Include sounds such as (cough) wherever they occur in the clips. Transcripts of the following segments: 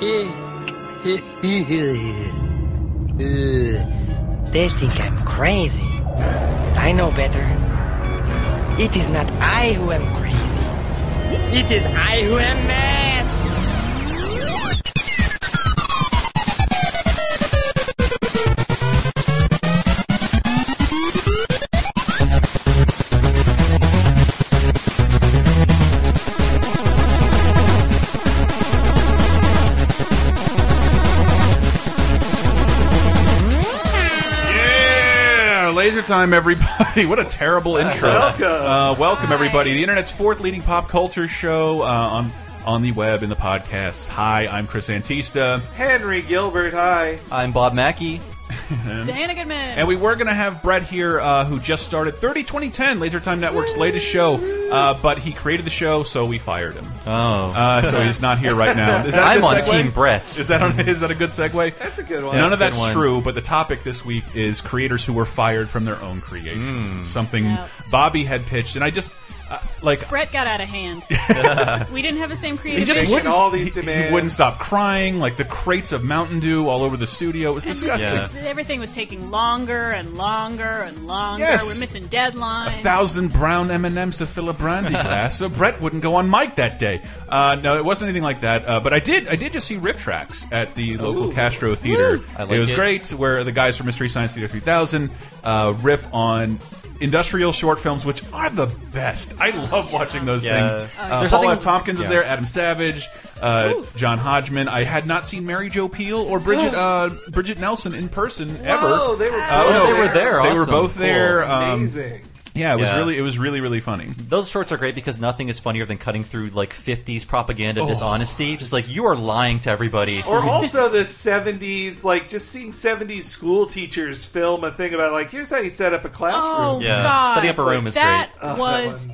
Uh, they think I'm crazy. But I know better. It is not I who am crazy. It is I who am mad. Time, everybody! (laughs) What a terrible intro. Welcome. uh, welcome everybody. The internet's fourth leading pop culture show uh, on on the web in the podcast. Hi, I'm Chris Antista, Henry Gilbert, hi. I'm Bob Mackey. (laughs) Diana Goodman. and we were going to have Brett here, uh, who just started 30 2010, Laser Time Network's latest show. Uh, but he created the show, so we fired him. Oh, Uh, so he's not here right now. (laughs) Is that a I'm good on segue? Team Brett. Is that on, is that a good segue? That's a good one. None of That's a that's one. true, but the topic this week is creators who were fired from their own creations. Something Yeah. Bobby had pitched, and I just uh, like Brett got out of hand. (laughs) we didn't have the same he creative just vision. wouldn't. all these he- he, demands. wouldn't stop crying. Like the crates of Mountain Dew all over the studio. It was (laughs) disgusting. Yeah. Everything was taking longer and longer and longer. Yes. We're missing deadlines. A thousand brown M and M's to fill a brandy (laughs) glass, so Brett wouldn't go on mic that day. Uh, no, it wasn't anything like that. Uh, but I did, I did just see RiffTrax at the local Ooh. Castro Theater. I like it was it. great. Where the guys from Mystery Science Theater 3000 uh, riff on industrial short films, which are the best. I love watching those Yeah. things. Oh, Uh. There's Paul nothing- F. Tompkins was yeah. there, Adam Savage, uh, John Hodgman. I had not seen Mary Jo Pehl or Bridget uh, Bridget Nelson in person ever. Whoa, they were Oh, no, they were there. They were both there. Cool. Um, Amazing. Yeah, it was Yeah. really, it was really, really funny. Those shorts are great because nothing is funnier than cutting through like 50s propaganda Oh. dishonesty. Just like you are lying to everybody. Or also the 70s, like just seeing 70s school teachers film a thing about, like, here's how you set up a classroom. Oh, Yeah. God. Setting up a room is great. that great. was oh,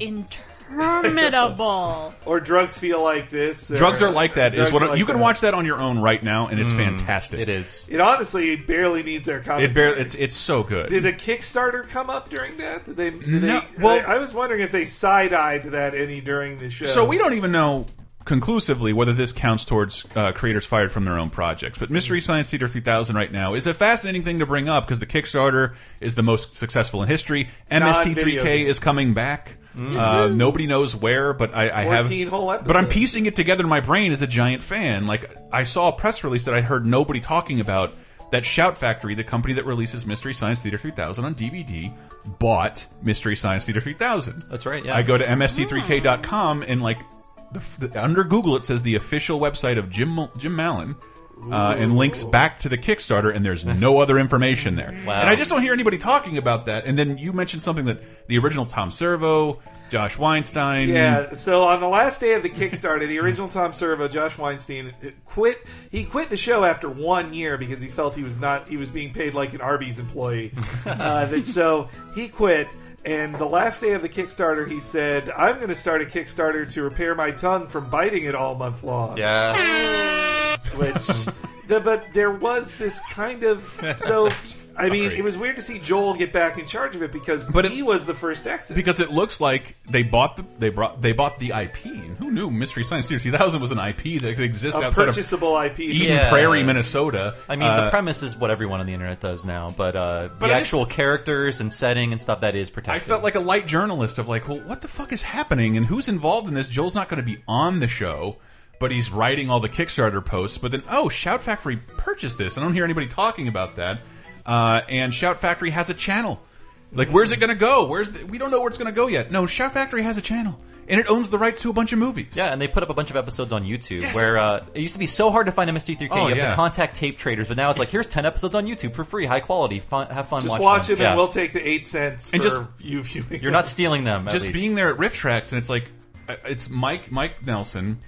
interminable. (laughs) Or drugs feel like this. or- Drugs are like that. Is Drugs what Are Like you can That. watch that on your own right now, and it's fantastic. It is. It honestly barely needs their commentary. It barely. It's it's so good. Did a Kickstarter come up during that? Did they? Did No, they well- I, I was wondering if they side-eyed that any during the show. so we don't even know conclusively whether this counts towards uh, creators fired from their own projects. But Mystery Science Theater 3000 right now is a fascinating thing to bring up because the Kickstarter is the most successful in history. Non-video MST3K game. is coming back. Uh, nobody knows where, but I, I have. 14 whole But I'm piecing it together in my brain as a giant fan. Like I saw a press release that I heard nobody talking about. That Shout Factory, the company that releases Mystery Science Theater 3000 on DVD, bought Mystery Science Theater 3000. That's right, yeah. I go to mst3k.com and like the, the, under Google it says the official website of Jim Jim Mallon. Uh, and links back to the Kickstarter, and there's no (laughs) other information there. Wow. And I just don't hear anybody talking about that. And then you mentioned something that the original Tom Servo, Josh Weinstein, Yeah, so on the last day of the Kickstarter, the original Tom Servo, Josh Weinstein, quit. He quit the show after one year because he felt he was not. He was being paid like an Arby's employee. (laughs) uh, that, so he quit. And the last day of the Kickstarter, he said, "I'm going to start a Kickstarter to repair my tongue from biting it all month long." Yeah. which the, but there was this kind of so (laughs) I mean it was weird to see Joel get back in charge of it because But it- he was the first exit because it looks like they bought the they brought they bought the IP. And who knew Mystery Science Theater 3000 was an IP that could exist a outside of purchasable IP Eden Yeah. Prairie, Minnesota? I mean, Uh, the premise is what everyone on the internet does now, but uh, But the I actual characters and setting and stuff that is protected. I felt like a light journalist of like, well, what the fuck is happening and who's involved in this? Joel's not going to be on the show, but he's writing all the Kickstarter posts. But then, oh, Shout Factory purchased this. I don't hear anybody talking about that. Uh, and Shout Factory has a channel. Like, where's it going to go? Where's the, we don't know where it's going to go yet. No, Shout Factory has a channel, and it owns the rights to a bunch of movies. Yeah, and they put up a bunch of episodes on YouTube Yes. where uh, it used to be so hard to find MST3K. Oh, you have yeah. to contact tape traders, but now it's like here's ten episodes on YouTube for free, high quality. Fun, have fun. just watch, watch them. it Yeah. and we'll take the eight cents And for just- you viewing You're not stealing them. At just least. being there at Rift Tracks, and it's like uh, it's Mike Mike Nelson,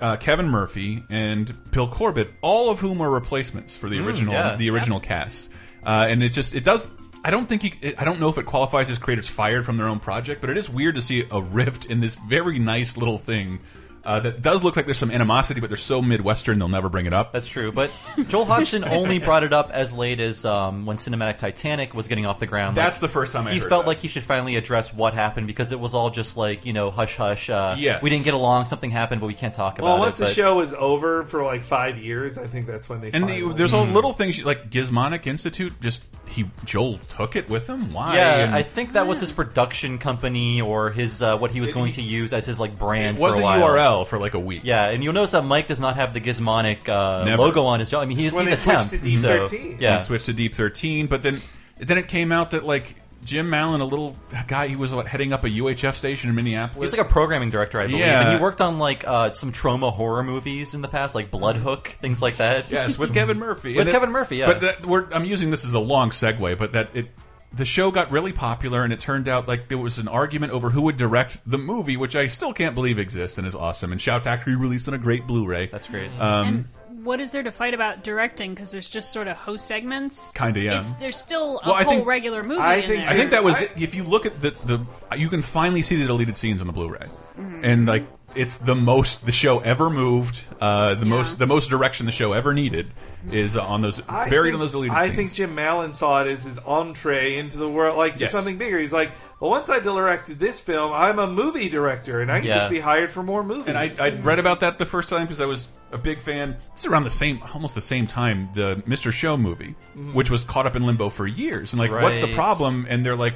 uh, Kevin Murphy, and Bill Corbett, all of whom are replacements for the original yeah. the original cast. Uh, and it just it does. I don't think you. I don't know if it qualifies as creators fired from their own project, but it is weird to see a rift in this very nice little thing uh, that does look like there's some animosity, but they're so Midwestern they'll never bring it up. That's true, but Joel Hodgson only brought it up as late as um, when Cinematic Titanic was getting off the ground. That's the first time I he heard felt that. like he should finally address what happened because it was all just like you know hush hush. Uh, Yes. we didn't get along. Something happened, but we can't talk about Well, it. once the but- show was over for like five years, I think that's when they. and finally- the, there's all little things like Gizmonic Institute. Just he Joel took it with him. Why? Yeah, And I think that was his production company or his uh, what he was going to use as his like brand. it was for a a while. URL for like a week. Yeah, and you'll notice that Mike does not have the Gizmonic uh, Never. logo on his jaw. I mean, he's, when he's they a switched temp. to Deep so, 13. yeah, He switched to Deep 13, but then then it came out that like Jim Mallon, a little guy, he was what, heading up a UHF station in Minneapolis. He's like a programming director, I believe, Yeah. and he worked on like uh, some Troma horror movies in the past, like Blood Hook, things like that. yes, with Kevin Murphy. With And Kevin Murphy, yeah. But that, we're, I'm using this as a long segue, but that it the show got really popular, and it turned out like there was an argument over who would direct the movie, which I still can't believe exists and is awesome. And Shout Factory released on a great Blu-ray. That's great. Um, and what is there to fight about directing? Because there's just sort of host segments. Kinda, yeah. It's, there's still a Well, I whole think- regular movie I in think- there. I think that was I- the, if you look at the the you can finally see the deleted scenes on the Blu-ray, Mm-hmm. and like it's the most the show ever moved, uh, the Yeah. most the most direction the show ever needed is on those I buried think, on those deleted I scenes. think Jim Mallon saw it as his entree into the world, like to Yes. something bigger. He's like, well, once I directed this film, I'm a movie director, and I can Yeah. just be hired for more movies. And I, I read about that the first time because I was a big fan. It's around the same, almost the same time, the Mr. Show movie, mm-hmm. which was caught up in limbo for years. And like, what's the problem? And they're like,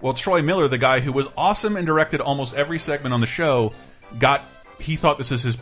well, Troy Miller, the guy who was awesome and directed almost every segment on the show, got he thought this is his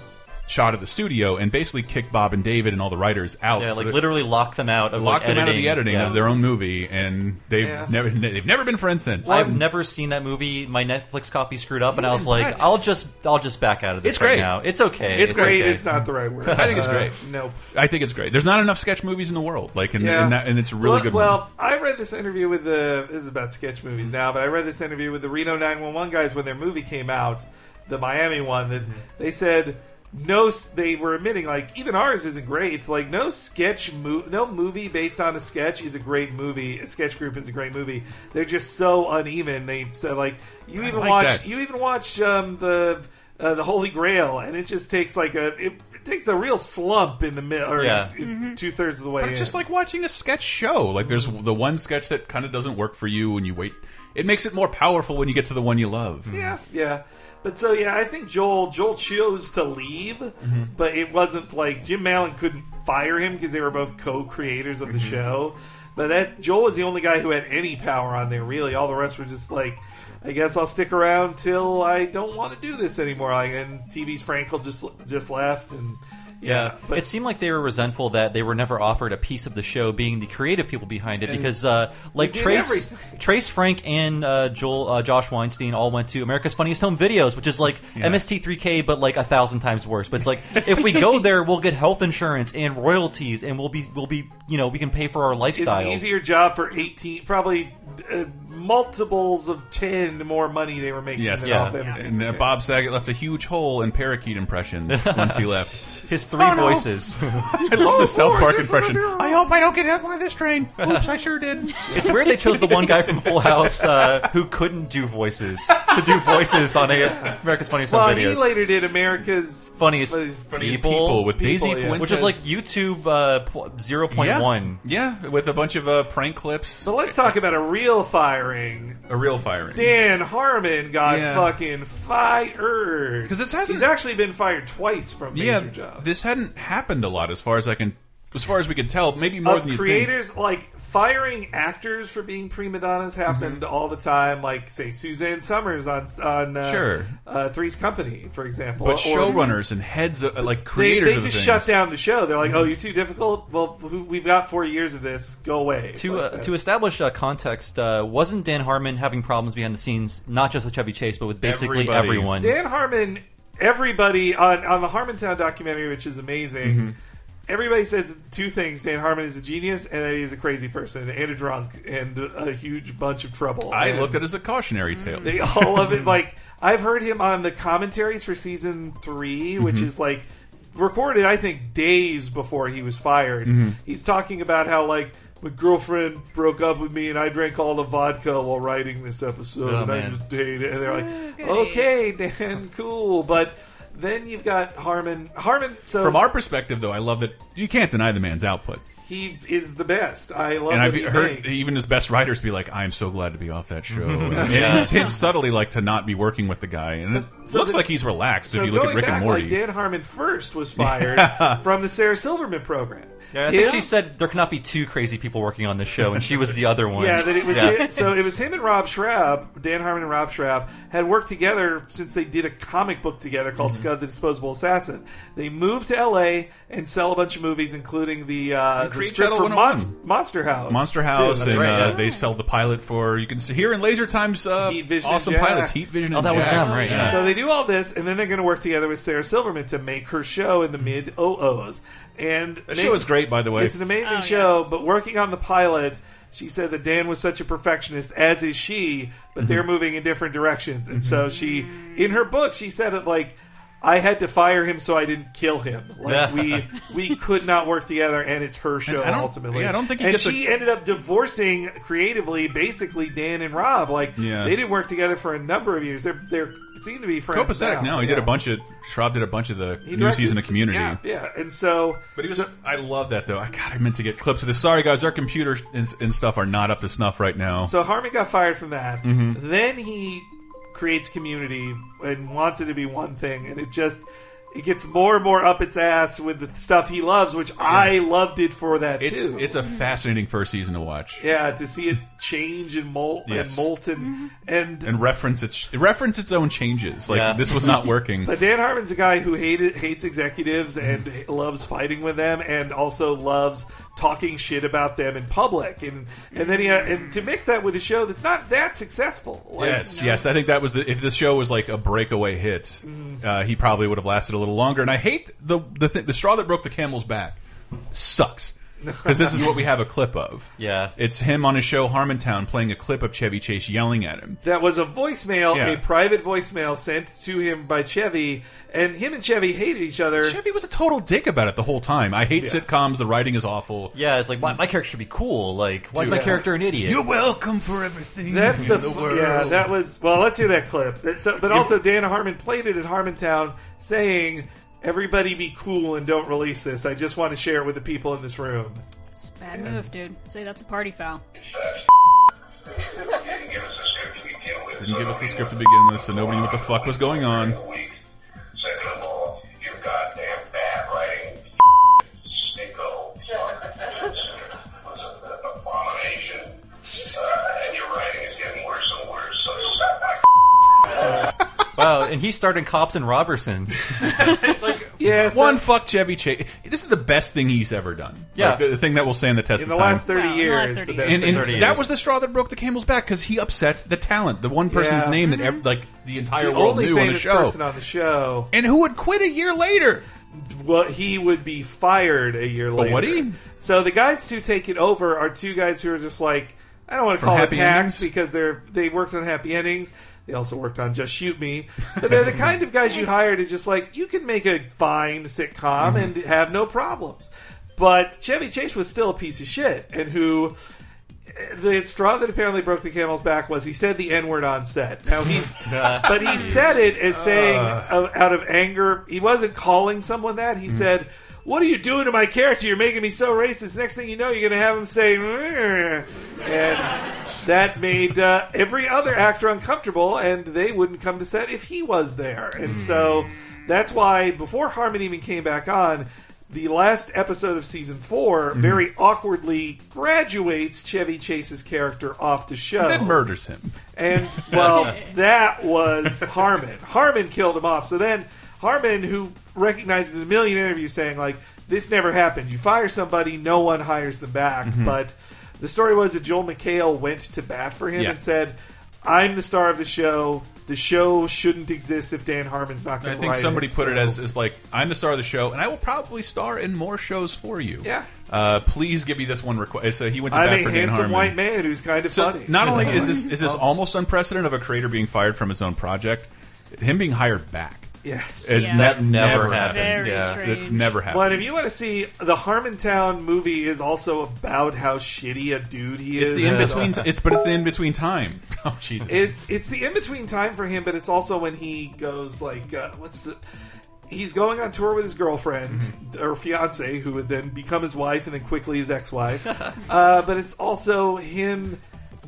shot at the studio and basically kicked Bob and David and all the writers out. yeah, like The- literally lock them out of locked like, them out of the editing. editing Yeah. of their own movie, and they've Yeah. never they've never been friends since. I've never seen that movie. My Netflix copy screwed up, and I was like, watch. "I'll just, I'll just back out of this It's right great. now. It's okay. It's great okay. is not the right word. (laughs) I think it's Uh, great. Nope. I think it's great. There's not enough sketch movies in the world, like, and, Yeah. and, that, and it's a really well, good. Well, one. I read this interview with the. This is about sketch movies now, but I read this interview with the Reno 911 guys when their movie came out, the Miami one. That they said no. They were admitting like even ours isn't great. It's like no sketch, mo- no movie based on a sketch is a great movie. A sketch group is a great movie. They're just so uneven. They said like you even like watch that. you even watch um, the uh, the Holy Grail, and it just takes like a. It, it takes a real slump in the middle, or Yeah. two thirds of the way. But it's in. just like watching a sketch show. Like there's the one sketch that kind of doesn't work for you, and you wait. It makes it more powerful when you get to the one you love. Yeah, yeah. But so yeah, I think Joel Joel chose to leave, Mm-hmm. but it wasn't like Jim Mallon couldn't fire him because they were both co-creators of the Mm-hmm. show. But that Joel was the only guy who had any power on there. Really, all the rest were just like, I guess I'll stick around till I don't want to do this anymore. Like, and TV's Frankel just just left, and yeah, but it seemed like they were resentful that they were never offered a piece of the show, being the creative people behind it. because, uh, like did Trace, everything. Trace Frank and uh, Joel, uh, Josh Weinstein all went to America's Funniest Home Videos, which is like MST3K, but like a thousand times worse. But it's like (laughs) if we go there, we'll get health insurance and royalties, and we'll be, we'll be, you know, we can pay for our it's an lifestyles. easier job for eighteen, probably uh, multiples of ten more money they were making. Yes. than Yeah. all them And uh, Bob Saget left a huge hole in parakeet impressions once he left. (laughs) His three Oh, no. voices. (laughs) (laughs) I love the South Park impression. I hope I don't get hit by this train. Oops, I sure did. (laughs) It's weird they chose the one guy from Full House uh, who couldn't do voices to do voices on a America's Funniest Home Well, Videos. he later did America's funniest, Funniest people, with People, Daisy yeah. Fuentes. which is like YouTube uh, po- 0.1. Yeah. yeah, with a bunch of uh, prank clips. But let's talk about a real firing. A real firing. Dan Harmon got Yeah. fucking fired 'Cause this hasn't- He's actually been fired twice from major yeah, jobs. This hadn't happened a lot as far as I can, as far as we can tell. Maybe more of than you think. creators like firing actors for being prima donnas happened Mm-hmm. all the time. Like say Suzanne Somers on on uh, Sure. uh, Three's Company, for example. But Or- showrunners and heads, of, like creators, they of just things. shut down the show. They're like, "Oh, you're too difficult. Well, we've got four years of this. Go away." To Like uh, to establish uh, context, uh, wasn't Dan Harmon having problems behind the scenes, not just with Chevy Chase, but with basically Everybody. everyone? Dan Harmon, everybody on on the Harmontown documentary, which is amazing. Mm-hmm. Everybody says two things: Dan Harmon is a genius, and that he's a crazy person, and a drunk, and a huge bunch of trouble. I And looked at it as a cautionary tale. they all of it. (laughs) Like I've heard him on the commentaries for season 3 which Mm-hmm. is like recorded, I think, days before he was fired. Mm-hmm. He's talking about how like. My girlfriend broke up with me, and I drank all the vodka while writing this episode. Oh, and I man. just dated, and they're like, goody. "Okay, Dan, cool." But then you've got Harmon. Harmon. So From our perspective, though, I love that you can't deny the man's output. he is the best. I love. And what I've he heard makes. even his best writers be like, "I am so glad to be off that show." (laughs) and it's him subtly like to not be working with the guy, and it So looks the- like he's relaxed. So if you look going at Rick back, and Morty, like Dan Harmon first was fired (laughs) from the Sarah Silverman program. Yeah, I think Him- she said there cannot be two crazy people working on this show, and she was the other one. Yeah, that it was Yeah. it- so it was him and Rob Schrab, Dan Harmon and Rob Schrab had worked together since they did a comic book together called Mm-hmm. Scud the Disposable Assassin. They moved to L.A. and sell a bunch of movies, including the uh, the Creed script for Mon- Monster House. Monster. House, and right, uh, yeah. they sell the pilot for you can see here in Laser Times. Uh, Heat Vision and awesome Jack. pilots, Heat Vision. Oh, and that was them, right, yeah. So they do all this, and then they're going to work together with Sarah Silverman to make her show in the mid OOs. And That show is great, by the way. It's an amazing Oh, yeah. show, but working on the pilot, she said that Dan was such a perfectionist, as is she, but they're Mm-hmm. moving in different directions. And so she, in her book, she said it like, I had to fire him so I didn't kill him. Like we we could not work together, and it's her show I don't- ultimately. yeah, I don't think he and gets a- she ended up divorcing creatively, basically Dan and Rob. Like Yeah. they didn't work together for a number of years. They're they're seem to be friends Copacetic now. now. He did a bunch of Schrab did a bunch of the He new directed- season of Community. Yeah, yeah, and so But he was. I love that though. I God, I meant to get clips of this. Sorry guys, our computer and, and stuff are not up to snuff right now. So Harmon got fired from that. Mm-hmm. Then he creates Community and wants it to be one thing, and it just it gets more and more up its ass with the stuff he loves, which I loved it for that it's too. it's a fascinating first season to watch. yeah, to see it change and molt Yes. and molten and. And reference its reference its own changes. Like Yeah. this was not working. (laughs) but Dan Harmon's a guy who hated, hates executives and loves fighting with them, and also loves talking shit about them in public. And and then he and to mix that with a show that's not that successful. Like, yes, yes. I think that was the if the show was like a breakaway hit, Mm-hmm. uh, he probably would have lasted a little longer. And I hate the the th the straw that broke the camel's back sucks (laughs) because this is what we have a clip of. Yeah. It's him on his show Harmontown playing a clip of Chevy Chase yelling at him. That was a voicemail, Yeah. a private voicemail sent to him by Chevy, and him and Chevy hated each other. Chevy was a total dick about it the whole time. I hate Yeah. sitcoms. The writing is awful. Yeah, it's like my, my character should be cool. Like, why is my Yeah. character an idiot? You're welcome for everything. That's in the, world. yeah. That was well. Let's hear that clip. That- so- but also, Dan Harmon played it at Harmontown, saying, "Everybody be cool and don't release this. I just want to share it with the people in this room." It's a bad move, dude. Say that's a party foul. Didn't give us the script to begin with, so nobody knew what the fuck was going on. Second of all, you're goddamn bad writing. Stinko. Was an abomination. Uh, and your writing is getting worse and worse. So you'll have my Wow, and he starred in Cops and Robbersons. (laughs) (laughs) Yeah, so One fuck Chevy Chase. This is the best thing he's ever done. Yeah. Like, the, the thing that will stand the test in of time. last thirty Well, in the years, last 30 best and, and 30 that years. was the straw that broke the camel's back because he upset the talent, the one person's Yeah. name that mm-hmm. ev like the entire the world only knew on the famous show, person on the show. and who would quit a year later. well, he would be fired a year later. would he? So the guys who take it over are two guys who are just like I don't want to From call it Happy hacks Endings? because they're they worked on happy endings. They also worked on Just Shoot Me, (laughs) but they're the kind of guys you hire to just like you can make a fine sitcom and have no problems. But Chevy Chase was still a piece of shit, and who the straw that apparently broke the camel's back was he said the N word on set. Now he's, (laughs) but he said it as saying uh, out of anger. He wasn't calling someone that. He said, "What are you doing to my character? You're making me so racist." Next thing you know, you're going to have him say, "Meh." and that made uh, every other actor uncomfortable, and they wouldn't come to set if he was there. And so that's why before Harmon even came back on. The last episode of season 4 very awkwardly graduates Chevy Chase's character off the show. Then murders him. And well, (laughs) that was Harmon. Harmon killed him off. So then Harmon, who recognized in a million interviews saying like, "This never happened. You fire somebody, no one hires them back." Mm-hmm. But the story was that Joel McHale went to bat for him Yeah. and said, "I'm the star of the show. The show shouldn't exist if Dan Harmon's not going to I think somebody it." put it as, as like, I'm the star of the show, and I will probably star in more shows for you. Yeah. Uh, please give me this one request. So he went to I'm bat a for Dan handsome Harmon. white man who's kind of So funny. not only is this (laughs) is this almost unprecedented of a creator being fired from his own project, him being hired back. Yes. Is Yeah. that That never never happens. Very Yeah. strange. That never happens. But if you want to see the Harmontown movie is also about how shitty a dude he it's is. the in between. It's but it's the in between time. (laughs) Oh Jesus! It's it's the in between time for him, but it's also when he goes like, uh, what's the? he's going on tour with his girlfriend Mm-hmm. or fiance, who would then become his wife and then quickly his ex-wife. (laughs) uh, but it's also him.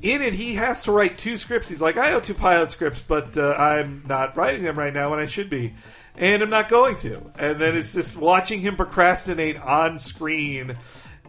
In it, he has to write two scripts. He's like, I owe two pilot scripts, but uh, I'm not writing them right now when I should be, and I'm not going to. And then it's just watching him procrastinate on screen.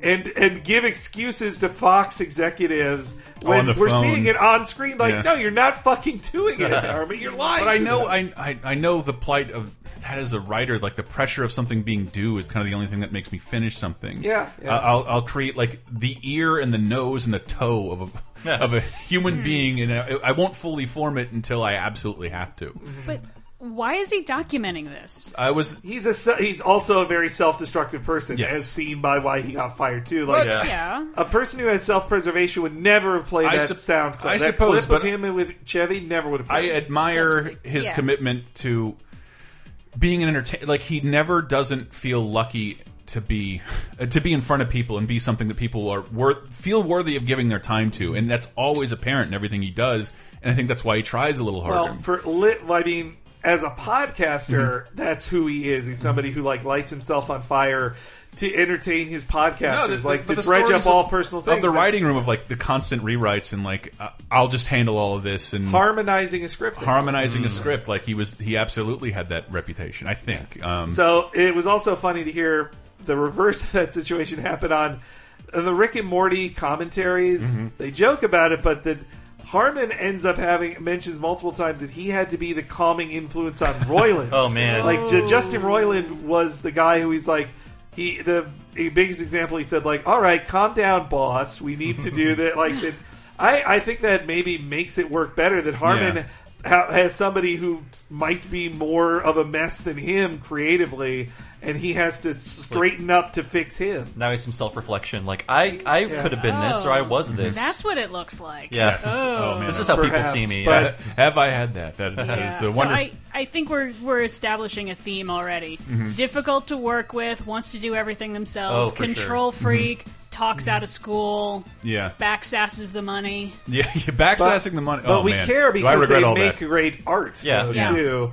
And, and give excuses to Fox executives when we're phone. seeing it on screen. Like, Yeah. no, you're not fucking doing it, (laughs) Armin. You're lying. But I know. I, I I know the plight of that as a writer. Like the pressure of something being due is kind of the only thing that makes me finish something. Yeah, yeah. Uh, I'll I'll create like the ear and the nose and the toe of a of a human being, and I, I won't fully form it until I absolutely have to. But why is he documenting this? I was He's a se- he's also a very self-destructive person, Yes. as seen by why he got fired too. Like But- Yeah. a person who has self-preservation would never have played I that sup- sound clip. I that suppose, clip of but- him with Chevy never would have. I Played. it. admire That's pretty- his yeah. commitment to being an entertainer. Like he never doesn't feel lucky to be uh, to be in front of people and be something that people are worth feel worthy of giving their time to, and that's always apparent in everything he does. And I think that's why he tries a little harder. well, for lit, I mean, as a podcaster, Mm-hmm. that's who he is. He's somebody who like lights himself on fire to entertain his podcasters, the- the- like but to the dredge up all of- personal of the writing room of like the constant rewrites and like uh, I'll just handle all of this and harmonizing a script. harmonizing a script. Like he was, he absolutely had that reputation. I think. Um, So it was also funny to hear the reverse of that situation happened on the Rick and Morty commentaries. Mm-hmm. They joke about it, but then Harmon ends up having mentions multiple times that he had to be the calming influence on Roiland. (laughs) Oh man, like J- Justin Roiland was the guy who he's like he the, the biggest example. He said like, "All right, calm down, boss. We need to do (laughs) that." Like that. I I think that maybe makes it work better that Harmon. Yeah. Has somebody who might be more of a mess than him creatively, and he has to straighten up to fix him. now he's some self reflection. Like I, I could have been this, or I oh. was this. That's what it looks like. yeah. Oh. oh man. This is how Perhaps, people see me. but- yeah. have I had that? That, that Yeah. is a So wonder. I, I think we're we're establishing a theme already. Mm-hmm. Difficult to work with, wants to do everything themselves, Oh, for sure. control mm-hmm. freak, talks mm-hmm. out of school, yeah, backsasses the money. yeah, (laughs) you're backsassing the money. But oh, we man. care Do I because they make that? great art, Yeah. though, Yeah. too.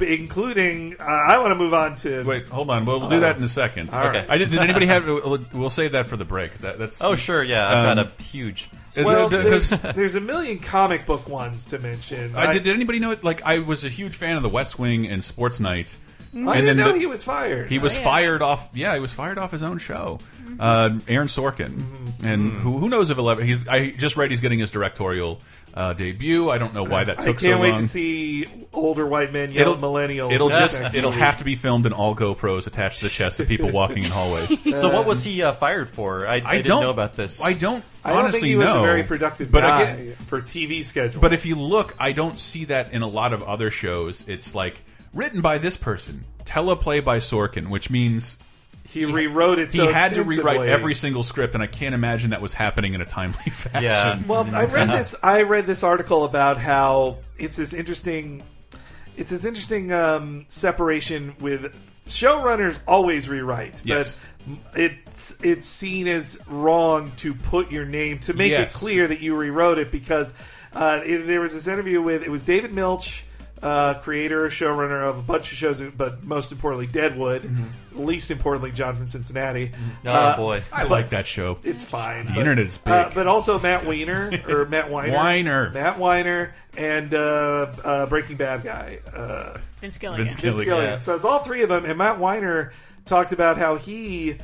B- Including, uh, I want to move on to Wait, hold on. We'll, we'll do that in a second. All right. Okay. I did, did anybody have? (laughs) We'll, we'll save that for the break. That, that's Oh sure, yeah. I've Um, got a huge. Uh, Well, there's, there's a million comic book ones to mention. I, did, did anybody know it? Like, I was a huge fan of The West Wing and Sports Night. I and didn't then know the- he was fired. He was yeah. fired off. Yeah, he was fired off his own show. Uh, Aaron Sorkin, and who, who knows if he'll ever? He's. I just read he's getting his directorial uh, debut. I don't know why that I took can't so wait long. to see older white men yell at millennials. It'll just. next It'll have to be filmed in all GoPros attached to the chests of people walking in hallways. (laughs) So what was he uh, fired for? I, I, I didn't don't know about this. I don't. I don't honestly think he was know. a very productive but guy again, for TV schedule. But if you look, I don't see that in a lot of other shows. It's like written by this person, teleplay by Sorkin, which means he rewrote it, he so had to rewrite every single script, and I can't imagine that was happening in a timely (laughs) fashion. Yeah. Well, I read this. I read this article about how it's this interesting. It's this interesting um, separation with showrunners always rewrite, Yes. but it's it's seen as wrong to put your name to make Yes. it clear that you rewrote it because uh, it, there was this interview with it was David Milch. Uh, creator, showrunner of a bunch of shows, but most importantly, Deadwood. Least importantly, John from Cincinnati. Oh Uh, boy. I like that show. it's fine. The but- internet is big. Uh, but also Matt Weiner (laughs) or Matt Weiner, Weiner. Matt Weiner, and uh, uh, Breaking Bad guy uh, Vince Gilligan. Vince Vince Gilligan. Gilligan. So it's all three of them. And Matt Weiner talked about how he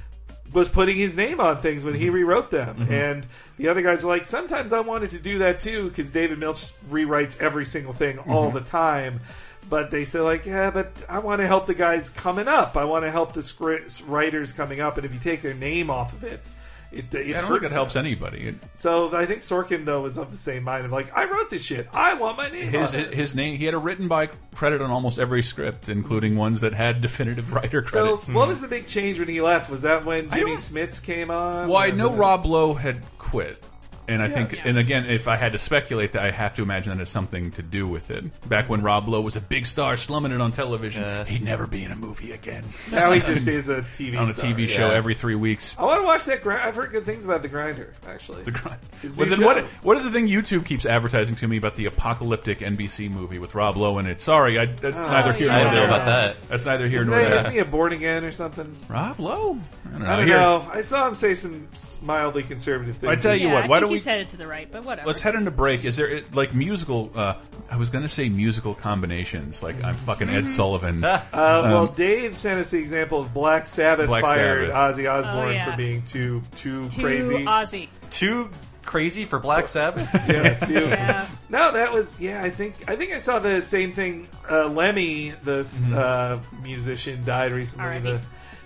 was putting his name on things when Mm-hmm. he rewrote them, and the other guys are like, sometimes I wanted to do that too because David Milch rewrites every single thing all Mm-hmm. the time. But they say like, yeah, but I want to help the guys coming up. I want to help the script writers coming up, and if you take their name off of it, it, it I don't think it helps them. anybody. It- So I think Sorkin though was of the same mind of like, I wrote this shit. I want my name. His his name. He had a written by credit on almost every script, including ones that had definitive (laughs) writer credits. So what was the big change when he left? Was that when Jimmy Smits came on? well, I know Rob Lowe had quit. And I Yes. think, and again, if I had to speculate, that I have to imagine that it's something to do with it. Back when Rob Lowe was a big star, slumming it on television, Uh. he'd never be in a movie again. Now he just is a TV on a star. TV show yeah. every three weeks. I want to watch that. I've heard good things about the Grinder. Actually, The grind. His But new then what? What is the thing YouTube keeps advertising to me about the apocalyptic NBC movie with Rob Lowe in it? Sorry, I, that's Oh, neither here yeah. I nor don't know there. about that. That's neither here isn't, nor that, there. isn't he a born again or something? Rob Lowe? I don't know. I don't know. I saw him say some mildly conservative things. I tell you yeah, what, why don't we- he's headed to the right, but whatever. Let's head into break. Is there like musical? Uh, I was going to say musical combinations. Like I'm fucking Ed Sullivan. Uh, well, Um, Dave sent us the example of Black Sabbath Black fired Sabbath. Ozzy Osbourne Oh, yeah. for being too too, Too crazy. Ozzy. Too crazy for Black Sabbath. (laughs) yeah, too. Yeah. No, that was yeah. I think I think I saw the same thing. Uh, Lemmy, the Mm-hmm. uh, musician, died recently.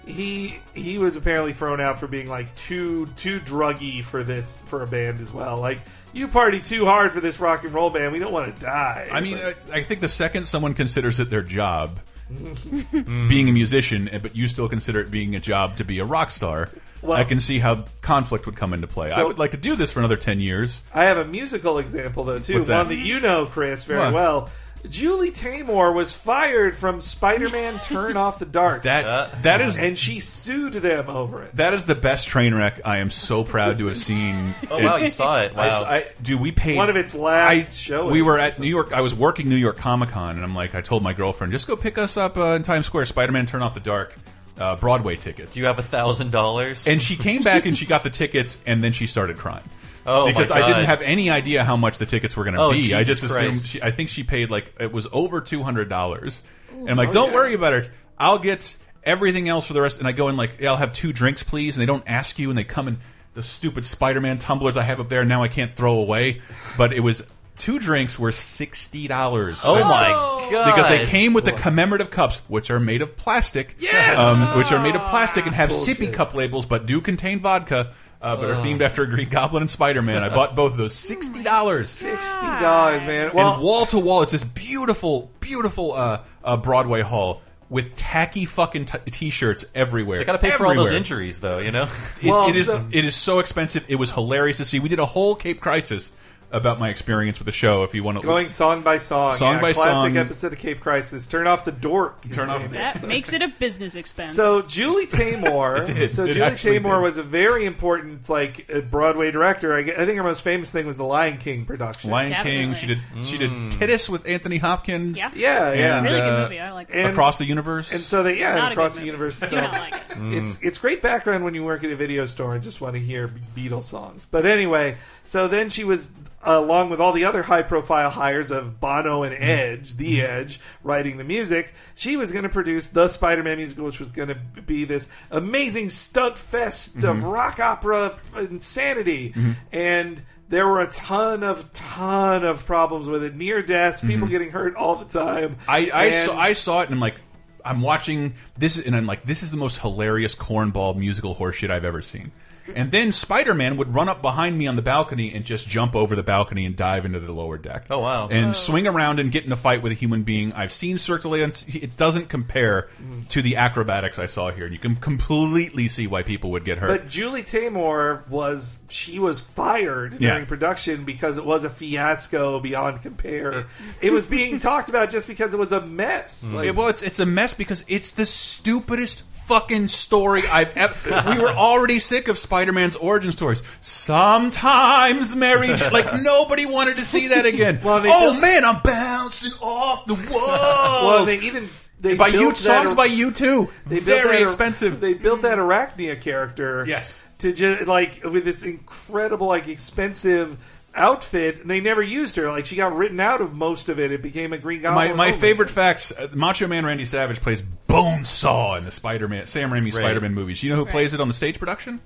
He he was apparently thrown out for being like too too druggy for this for a band as well. Like you party too hard for this rock and roll band. We don't want to die. I mean, I, I think the second someone considers it their job, (laughs) being a musician, eh, but you still consider it being a job to be a rock star, Well- I can see how conflict would come into play. I would like to do this for another ten years. I have a musical example though too, one that you know, Chris, very well. Julie Taymor was fired from Spider-Man: (laughs) Turn Off the Dark, That Uh, that is and she sued them over it. that is the best train wreck I am so proud to have seen. Oh wow, you saw it. I, Wow. I, dude, we paid One of its last I, showings We were at. New York. I was working New York Comic Con, and I'm like, I told my girlfriend, just go pick us up uh, in Times Square. Spider-Man: Turn Off the Dark, uh, Broadway tickets. you have a thousand dollars. and she came back and she got the tickets, and then she started crying. Oh, my because I didn't have any idea how much the tickets were going to Oh, be. I Jesus just assumed. She, I think she paid like it was over two hundred dollars. And I'm like, Oh, don't yeah. worry about it. I'll get everything else for the rest. And I go in like, yeah, I'll have two drinks, please. And they don't ask you, and they come in the stupid Spider-Man tumblers I have up there. Now I can't throw away. But it was two drinks were sixty dollars. oh my Oh. god! Because they came with the commemorative cups, which are made of plastic. Yes! Um, which are made of plastic and have Bullshit. sippy cup labels, but do contain vodka, uh, but are themed after a Green Goblin and Spider Man. I bought both of those. Sixty dollars. Sixty dollars, man. and wall to wall, it's this beautiful, beautiful uh, uh, Broadway hall with tacky fucking t- t-shirts everywhere. They got to pay for all those injuries, though. You know. It- Well, it is so- it is so expensive. It was hilarious to see. We did a whole Cape Crisis about my experience with the show. If you want to going song by song, Song yeah, by classic song. episode of Cape Crisis. Turn off the dork. his Turn off name the- That makes it a business expense. So Julie (laughs) Taymor, It did. so It Julie actually Taymor did. was a very important like uh, Broadway director. I, gue- I think her most famous thing was the Lion King production. Lion King, she did Definitely. she did Titus with Anthony Hopkins. Yeah. Yeah, yeah. And, really good uh, movie. I like it. and- Across the universe. And so they yeah Not a across good the movie. universe. Do not like it. It's it's great background when you work at a video store and just want to hear Beatles songs. But anyway, so then she was along with all the other high profile hires of Bono and mm-hmm. Edge, The mm-hmm. Edge, writing the music. She was going to produce the Spider-Man musical, which was going to be this amazing stunt fest of mm-hmm. rock opera insanity, and. There were a ton of ton of problems with it, near deaths, people getting hurt all the time. I I And- saw, I saw it and I'm like, I'm watching this and I'm like, this is the most hilarious cornball musical horseshit I've ever seen. And then Spider Man would run up behind me on the balcony and just jump over the balcony and dive into the lower deck. Oh, wow. And oh. swing around and get in a fight with a human being. I've seen circulate. on- It doesn't compare to the acrobatics I saw here. And You can completely see why people would get hurt. But Julie Taymor was she was fired Yeah. during production because it was a fiasco beyond compare. it was being talked about just because it was a mess. Mm-hmm. Like, Yeah, well, it's it's a mess because it's the stupidest fucking story I've ever. we were already sick of Spider-Man's origin stories. Sometimes Mary, J- like nobody wanted to see that again. Well, oh man, I'm bouncing off the (laughs) walls. well, they even they by you songs by you too. they Very that- expensive. They built that Arachnia character. Yes. To just like with this incredible like expensive outfit, and they never used her. Like she got written out of most of it. It became a Green my Goblin. my only. favorite facts: uh, Macho Man Randy Savage plays Bonesaw in the Spider-Man Sam Raimi Right. Spider-Man movies. You know who Right. plays it on the stage production?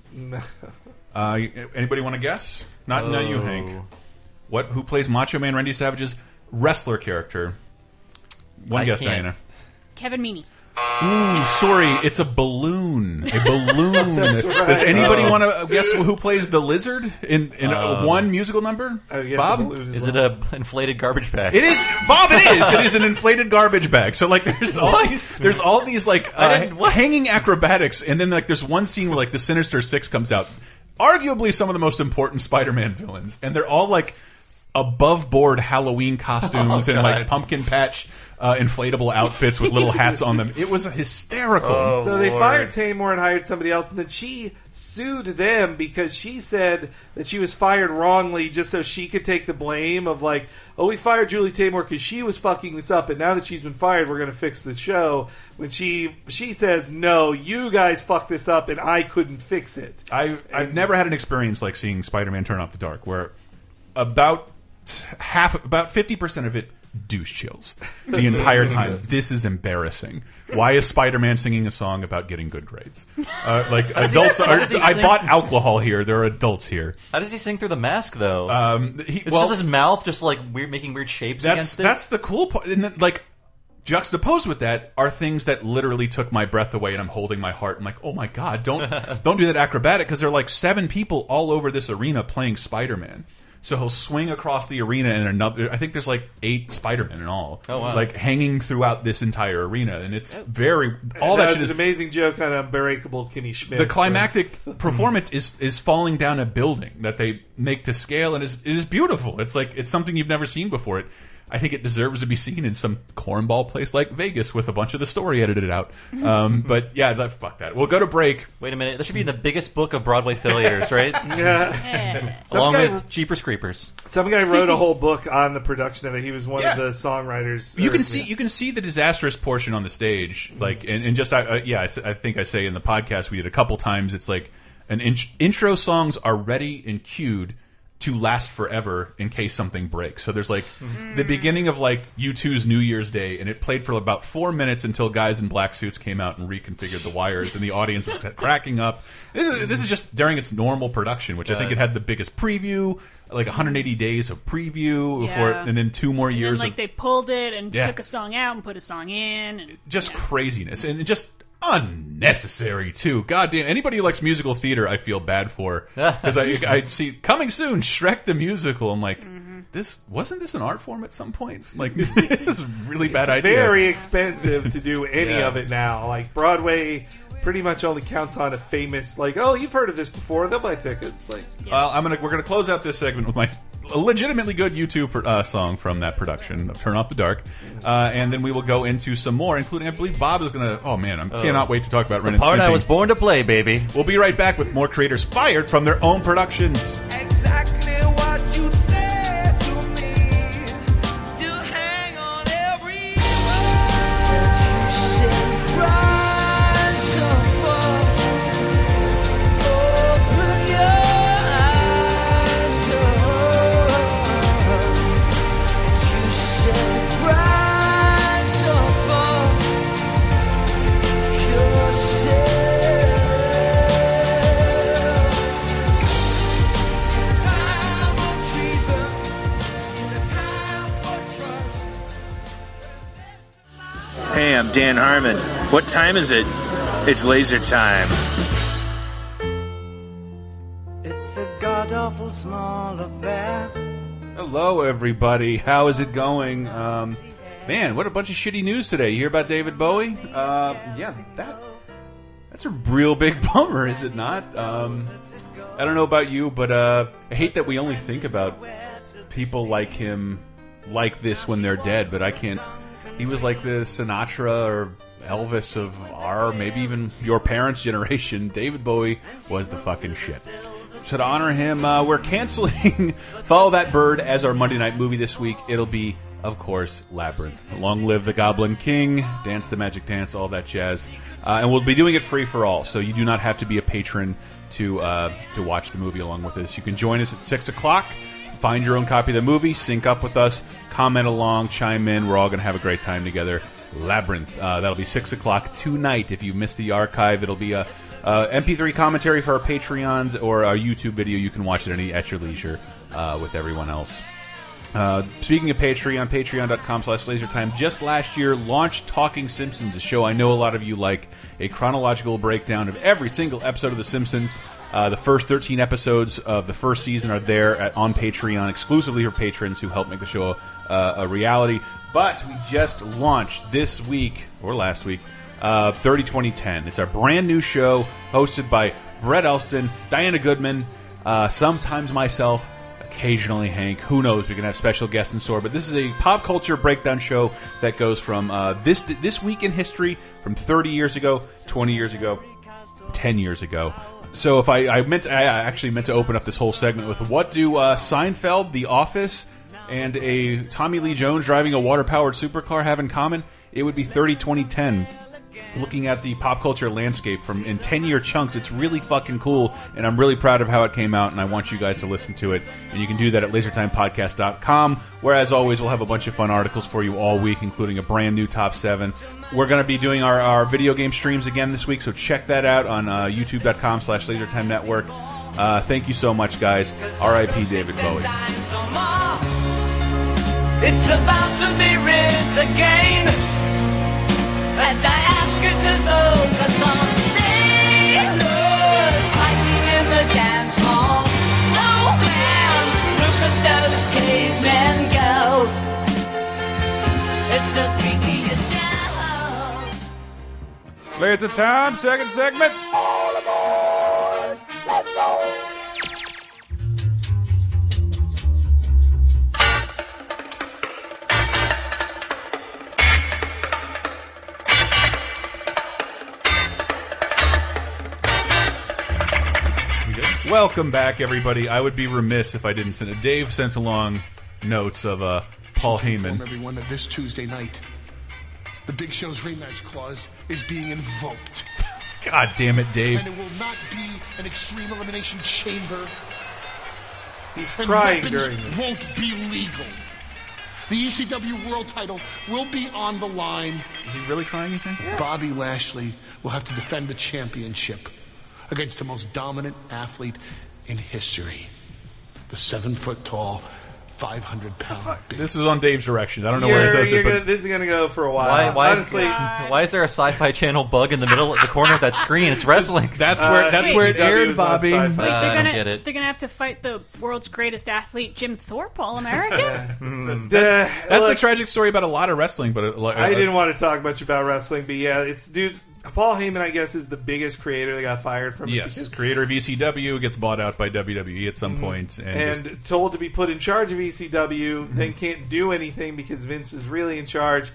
Uh, anybody want to guess? Not not you, Oh. Hank. What? Who plays Macho Man Randy Savage's wrestler character? One I guess, can't. Diana. Kevin Meaney. Ooh, sorry, it's a balloon. A balloon. (laughs) right. Does anybody Oh. want to guess who plays the lizard in in uh, Um, one musical number? Bob. a balloon Is it well. a inflated garbage bag? It is Bob. It is. It is an inflated garbage bag. So like, there's (laughs) all these, there's all these like uh, hanging acrobatics, and then like there's one scene where like the Sinister Six comes out. arguably some of the most important Spider-Man villains, and they're all like above board Halloween costumes (laughs) Oh, and like pumpkin patch uh, inflatable outfits with little hats on them. It was hysterical. Oh. So they Lord. fired Taymor and hired somebody else, and then she sued them because she said that she was fired wrongly just so she could take the blame of like, oh, we fired Julie Taymor because she was fucking this up, and now that she's been fired, we're going to fix the show. When she she says, no, you guys fucked this up, and I couldn't fix it. I I've never had an experience like seeing Spider-Man Turn Off the Dark, where about half, about fifty percent of it douche chills the entire time. this is embarrassing. Why is Spider-Man singing a song about getting good grades? Uh, like adults, how are, I sing? bought alcohol here. There are adults here. How does he sing through the mask though? Um, he, it's well, just his mouth, just like weird, making weird shapes that's against it. that's the cool part. And then, like juxtaposed with that are things that literally took my breath away, and I'm holding my heart. I'm like, oh my god, don't (laughs) don't do that acrobatic because there are like seven people all over this arena playing Spider-Man. So he'll swing across the arena, and another. I think there's like eight Spider-Men in all. Oh, wow. Like hanging throughout this entire arena, and it's very all that that was shit an is amazing joke on Unbreakable Kimmy Schmidt. the climactic (laughs) performance is is falling down a building that they make to scale and is it is beautiful. It's like it's something you've never seen before. It I think it deserves to be seen in some cornball place like Vegas with a bunch of the story edited out. Um, but yeah, that, fuck that. We'll go to break. Wait a minute, that should be in the biggest book of Broadway failures, right? (laughs) Yeah. Yeah. Along guy- with Jeepers Creepers. Some guy wrote a whole book on the production of it. He was one of the songwriters. You or- can see you can see the disastrous portion on the stage, like and, and just I, uh, yeah, it's, I think I say in the podcast we did a couple times. It's like an int intro songs are ready and queued to last forever in case something breaks. So there's like the beginning of like U2's New Year's Day, and it played for about four minutes until guys in black suits came out and reconfigured the wires, and the audience was (laughs) cracking up. This is this is just during its normal production, which I think it had the biggest preview, like 180 days of preview, before, Yeah. and then two more And then, years like of they pulled it and Yeah. took a song out and put a song in. And, just craziness and just unnecessary too. God damn! Anybody who likes musical theater, I feel bad for (laughs) because I, I see coming soon Shrek the musical. I'm like, mm-hmm. this wasn't this an art form at some point? (laughs) Like this is a really bad it's idea. very expensive to do any Yeah. of it now. Like Broadway pretty much only counts on a famous like, oh, you've heard of this before. They'll buy tickets. Like, Well, I'm gonna we're gonna close out this segment with my legitimately good YouTube uh, song from that production of Turn Off the Dark, uh, and then we will go into some more, including I believe Bob is gonna. Oh man, I cannot wait to talk about Ren The and part I was born to play, baby. We'll be right back with more creators fired from their own productions. Dan Harmon. What time is it? It's laser time. It's a god awful small affair. Hello, everybody. How is it going? Um, man, what a bunch of shitty news today. You hear about David Bowie? Uh, yeah, that that's a real big (laughs) bummer, is it not? Um, I don't know about you, but uh, I hate that we only think about people like him like this when they're dead. But I can't. He was like the Sinatra or Elvis of our, maybe even your parents' generation. (laughs) David Bowie was the fucking shit. So to honor him, uh, we're canceling (laughs) Follow That Bird as our Monday night movie this week. It'll be, of course, Labyrinth. Long live the Goblin King, Dance the Magic Dance, all that jazz. Uh, and we'll be doing it free for all, so you do not have to be a patron to uh, to watch the movie along with us. You can join us at six o'clock. Find your own copy of the movie, sync up with us, comment along, chime in. We're all going to have a great time together. Labyrinth. Uh, that'll be six o'clock tonight. If you missed the archive, it'll be a uh, MP3 commentary for our Patreons or our YouTube video. You can watch it any at your leisure uh, with everyone else. Uh, speaking of Patreon, patreon.com slash lasertime, just last year launched Talking Simpsons, a show I know a lot of you like, a chronological breakdown of every single episode of The Simpsons. Uh, the first 13 episodes of the first season are there at, on Patreon, exclusively for patrons who help make the show uh, a reality. But we just launched this week, or last week, uh, 30 2010. It's our brand new show hosted by Brett Elston, Diana Goodman, uh, sometimes myself, occasionally Hank. Who knows? We can have special guests in store. But this is a pop culture breakdown show that goes from uh, this this week in history, from 30 years ago, 20 years ago, 10 years ago. So if I, I meant I actually meant to open up this whole segment with what do uh, Seinfeld, The Office, and a Tommy Lee Jones driving a water powered supercar have in common? It would be 30 20 10 looking at the pop culture landscape from in 10 year chunks it's really fucking cool and i'm really proud of how it came out and i want you guys to listen to it. And you can do that at lasertimepodcast.com where as always we'll have a bunch of fun articles for you all week including a brand new top 7 we're going to be doing our, our video game streams again this week so check that out on uh, youtube.com slash lasertime network uh, thank you so much guys. Rip david bowie. It's about to be again As I dance hall Oh man, look at those cavemen go Welcome back, everybody. I would be remiss if I didn't send it. Dave sent along notes of uh, Paul Inform Heyman. everyone that this Tuesday night, the Big Show's rematch clause is being invoked. God damn it, Dave. And it will not be an extreme elimination chamber. He's And crying during this. won't be legal. The ECW World Title will be on the line. Is he really crying, you think? Bobby Lashley will have to defend the championship against the most dominant athlete in history. The seven foot tall, 500 pound big This is on Dave's direction. I don't know where he You're- says you're it, gonna- this is going to go for a while. Why, why, Honestly, is, why is there a sci-fi channel bug in the middle of the corner of that screen? It's wrestling. (laughs) that's Uh, where that's wait. where it ECW aired, is on Bobby. Sci-Fi. Wait, Uh, they're I don't gonna get it. they're gonna have to fight the world's greatest athlete, Jim Thorpe, All American. Uh, (laughs) That's the look, tragic story about a lot of wrestling, but uh, I didn't want to talk much about wrestling, but yeah, it's dudes. Paul Heyman, I guess, is the biggest creator that got fired from Yes, because- creator of ECW gets bought out by WWE at some point, and, and just, told to be put in charge of ECW, Mm-hmm. then can't do anything because Vince is really in charge.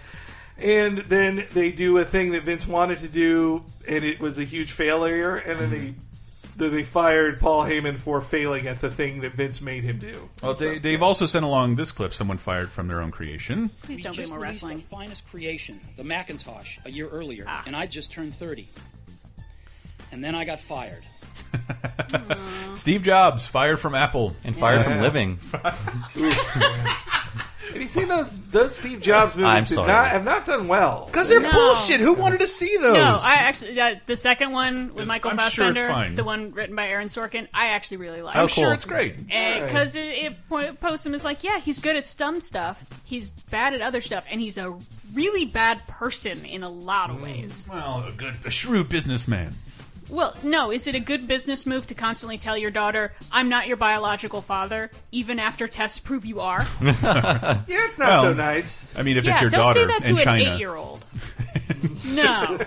And then they do a thing that Vince wanted to do, and it was a huge failure. And then Mm-hmm. they then they fired Paul Heyman for failing at the thing that Vince made him do. well, Dave, Dave also sent along this clip. Someone fired from their own creation. Please don't we be more wrestling. our finest creation, the Macintosh, a year earlier, Ah. and I just turned 30. And then I got fired. (laughs) Steve Jobs fired from Apple and fired from Yeah. living. (laughs) (laughs) Have you seen those those Steve Jobs movies? I'm did sorry. Not, have not done well. Because they're No. bullshit. Who wanted to see those? No, I actually uh, the second one with It's- Michael I'm sure it's Fassbender, fine. the one written by Aaron Sorkin, I actually really like. I'm Oh, sure it's great. because it, it po- posts him as like, yeah, he's good at some stuff, he's bad at other stuff, and he's a really bad person in a lot of ways. Well, a good, a shrewd businessman. Well, no, is it a good business move to constantly tell your daughter, "I'm not your biological father," even after tests prove you are? (laughs) Yeah, it's not Well, so nice. I mean, if yeah, it's your don't daughter say that to an China, eight-year-old. no.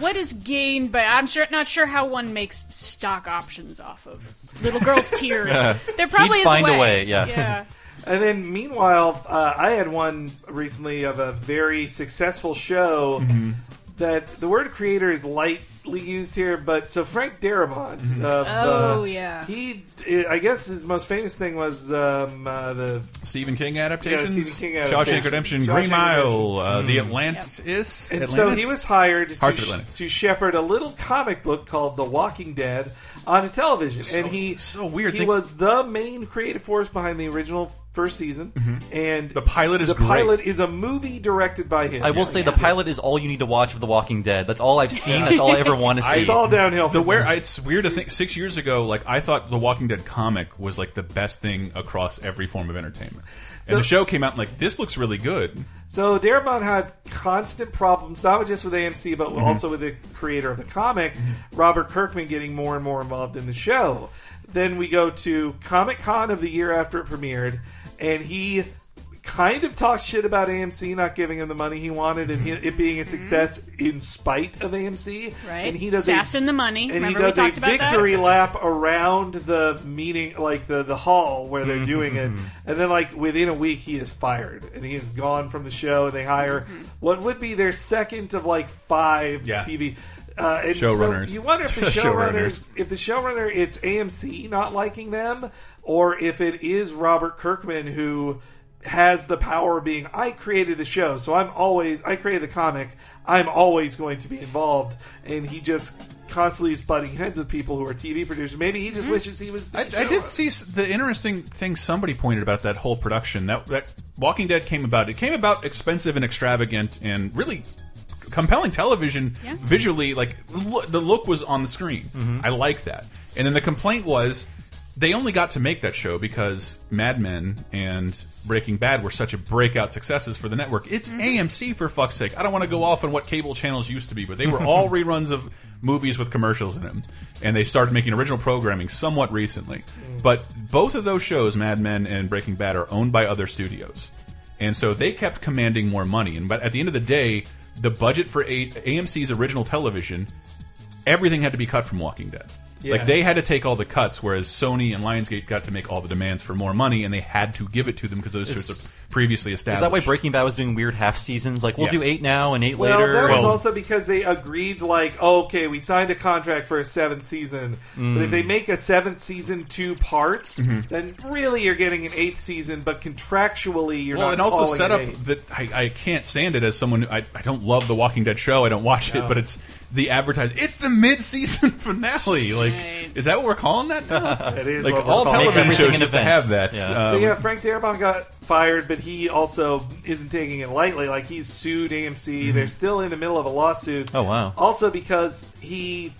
What is gained by? I'm sure not sure how one makes stock options off of little girls' (laughs) tears. there probably He'd is find a a way. way, yeah. yeah. (laughs) And then, meanwhile, uh, I had one recently of a very successful show Mm-hmm. That the word creator is lightly used here, but so Frank Darabont. Mm-hmm. Of, Oh, uh, yeah. He, I guess his most famous thing was um, uh, the Stephen King adaptations, Yeah, Stephen King Shawshank. Redemption, Shawshank Green Mile, Redemption. uh, The Atlantis. And so he was hired to, sh- to shepherd a little comic book called The Walking Dead onto television, and he so weird. He Think- was the main creative force behind the original first season, mm-hmm. and The pilot is the great. pilot is a movie directed by him. I will say the pilot is all you need to watch of The Walking Dead. That's all I've seen. That's all I ever want to (laughs) see. It's all downhill. The from where there. it's weird to think six years ago, like I thought the Walking Dead comic was like the best thing across every form of entertainment. So- and the show came out and like this looks really good. So Darabont had constant problems, not just with AMC, but Mm-hmm. also with the creator of the comic, Robert Kirkman, getting more and more involved in the show. Then we go to Comic Con of the year after it premiered, and he kind of talked shit about AMC not giving him the money he wanted and he, it being a success in spite of AMC. Mm-hmm. Right. And he does Sassing a, the money. And Remember he does a victory that? lap around the meeting, like the the hall where they're doing it, and then like within a week he is fired and he is gone from the show. And they hire Mm-hmm. what would be their second of like five Yeah. TV. Uh, and Showrunners. So you wonder if the (laughs) showrunners, if the showrunner, it's AMC not liking them, or if it is Robert Kirkman who has the power of being. I created the show, so I'm always. I created the comic. I'm always going to be involved, and he just constantly is butting heads with people who are TV producers. Maybe he just mm. wishes he was. The I, I did see the interesting thing somebody pointed about that whole production. That, that Walking Dead came about. It came about expensive and extravagant and really compelling television Yeah. visually. Like lo- the look was on the screen. Mm-hmm. I like that. And then the complaint was they only got to make that show because Mad Men and Breaking Bad were such a breakout successes for the network. It's mm-hmm. AMC for fuck's sake. I don't want to go off on what cable channels used to be, but they were all (laughs) reruns of movies with commercials in them. And they started making original programming somewhat recently. Mm. But both of those shows, Mad Men and Breaking Bad, are owned by other studios. And so they kept commanding more money. And but at the end of the day, the budget for A AMC's original television, everything had to be cut from Walking Dead. Yeah. Like they had to take all the cuts, whereas Sony and Lionsgate got to make all the demands for more money, and they had to give it to them because those Is- shows are previously established. Is that why Breaking Bad was doing weird half seasons? Like we'll Yeah. do eight now and eight Well, later. that was Well- also because they agreed, like, oh, okay, we signed a contract for a seventh season, but if they mm. make a seventh season two parts, mm-hmm. then really you're getting an eighth season, but contractually you're well, not. and also calling set up that I, I can't stand it as someone who I, I don't love the Walking Dead show. I don't watch it, but it's the advertise. It's the mid-season (laughs) finale. Like, Right. is that what we're calling that? now? (laughs) That is like what we're all calling it. television Make everything shows an used to event. have that. Yeah. So Um, yeah, Frank Darabont got fired, but he also isn't taking it lightly. Like he's sued AMC. They're still in the middle of a lawsuit. Oh, wow. Also because he,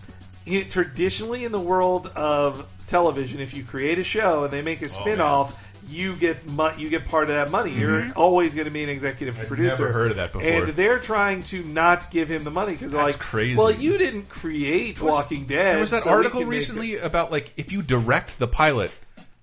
he traditionally in the world of television, if you create a show and they make a spin-off, you get mo- you get part of that money. You're always going to be an executive producer. never heard of that before. And they're trying to not give him the money because they're like, crazy. Well, you didn't create Walking Dead. There was that so article can it." recently about like if you direct the pilot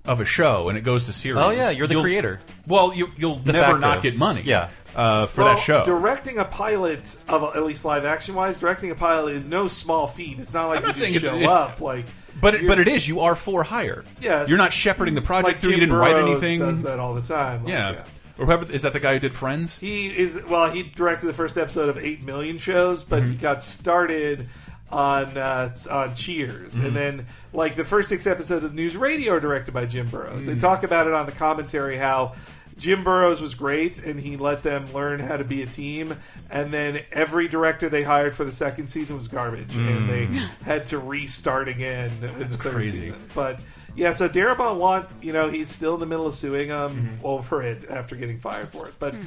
of a show and it goes to series. Oh, yeah, you're the you'll- creator. Well, you, you'll De never facto. not get money. Yeah. uh, for Well, that show. Directing a pilot of at least live action wise, directing a pilot is no small feat. It's not like I'm you not just saying show it's- up like. But it, but it is. You are for hire. Yes. You're not shepherding the project like through. Jim you didn't write anything. Does that all the time? Like, yeah. Or whoever is that the guy who did Friends? He is well. He directed the first episode of Eight Million shows, but Mm-hmm. he got started on uh, on Cheers, Mm-hmm. and then like the first six episodes of News Radio are directed by Jim Burrows. Mm. They talk about it on the commentary how. Jim Burrows was great, and he let them learn how to be a team. And then every director they hired for the second season was garbage, and they had to restart again in the third Mm. crazy. season. But yeah, so Darabont want you know he's still in the middle of suing them Mm-hmm. over it after getting fired for it. But Hmm.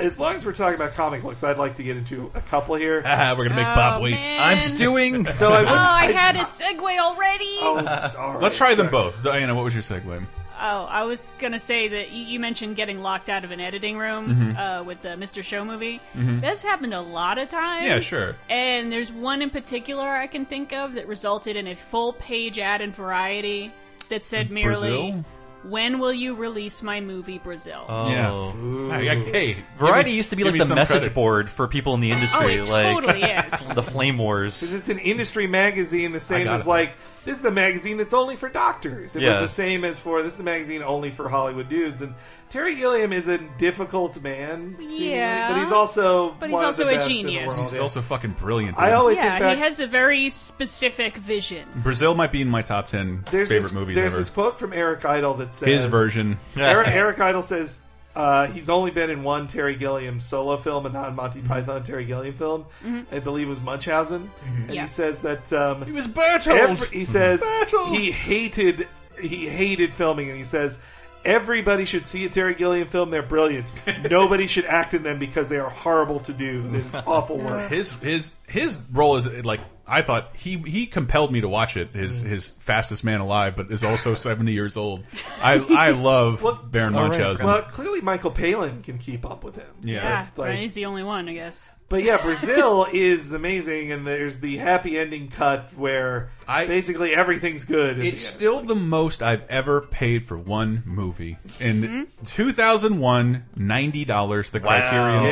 as long as we're talking about comic books, I'd like to get into a couple here. Ah, (laughs) we're gonna make Oh, Bob wait. man. I'm stewing. (laughs) So I, Oh, I had a segue already. Oh, all right, Let's try them both. Diana, what was your segue? Oh, I was gonna say that you, you mentioned getting locked out of an editing room Mm-hmm. uh, with the Mr. Show movie. That's happened a lot of times. Yeah, sure. And there's one in particular I can think of that resulted in a full page ad in Variety that said merely, Brazil? "When will you release my movie Brazil?" Oh. Yeah. Hey, I- hey, Variety me- used to be like me the message credit. board for people in the industry. Oh, it like totally is. (laughs) the Flame Wars. 'Cause it's an industry magazine, the same as it. like this is a magazine that's only for doctors. It Yeah. was the same as for this is a magazine only for Hollywood dudes. And Terry Gilliam is a difficult man, Yeah. but he's also But he's one of also the a best in the genius. world, He's yeah. also fucking brilliant. I dude. always think yeah, back. he has a very specific vision. Brazil might be in my top ten there's favorite this, movies There's ever. this quote from Eric Idle that says His version. Eric, Eric Idle says uh, he's only been in one Terry Gilliam solo film, and not a non-Monty Mm-hmm. Python Terry Gilliam film. I believe it was Munchausen, and Yeah. he says that um, He was battled. every- he says Battled. he hated he hated filming, and he says. Everybody should see a Terry Gilliam film. They're brilliant. (laughs) Nobody should act in them because they are horrible to do. It's (laughs) awful work. his his his role is like I thought he he compelled me to watch it. His Mm. his fastest man alive, but is also (laughs) seventy years old. I I love Baron Munchausen. Well, clearly Michael Palin can keep up with him. Yeah. Yeah, Like- right, he's the only one, I guess. But yeah, Brazil is amazing, and there's the happy ending cut where basically everything's good. at the It's end. still the most I've ever paid for one movie. In Mm-hmm. 2001, $90, the Criterion Yeah.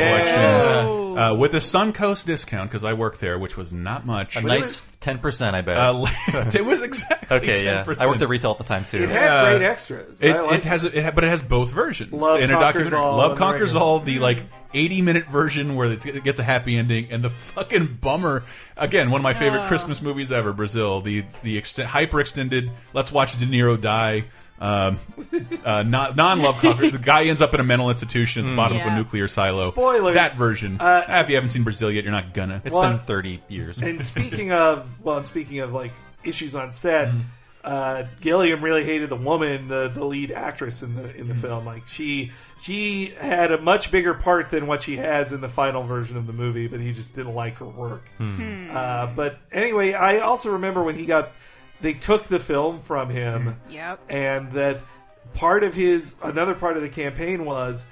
Collection. Uh, with a Suncoast discount, because I worked there, which was not much. A nice ten percent, I bet. Uh, (laughs) it was exactly (laughs) okay. Yeah, 10%. I worked at retail at the time too. It had Uh, great extras. It, I it has, it ha- but it has both versions. Love in a Conquers documentary. All Love the conquers all. The like eighty minute version where it gets a happy ending, and the fucking bummer. Again, one of my favorite Oh. Christmas movies ever. Brazil. The the ext hyper extended. Let's watch De Niro die. Um, uh, not non-love conquer. the guy ends up in a mental institution at the bottom of a nuclear silo. Spoilers. That version. Uh, Ah, if you haven't seen Brazil yet, you're not gonna. It's Well, been thirty years. And speaking of, well, and speaking of like issues on set, Mm-hmm. uh, Gilliam really hated the woman, the the lead actress in the in the film. Like she she had a much bigger part than what she has in the final version of the movie, but he just didn't like her work. Hmm. Uh, but anyway, I also remember when he got they took the film from him, Yep. and that part of his another part of the campaign was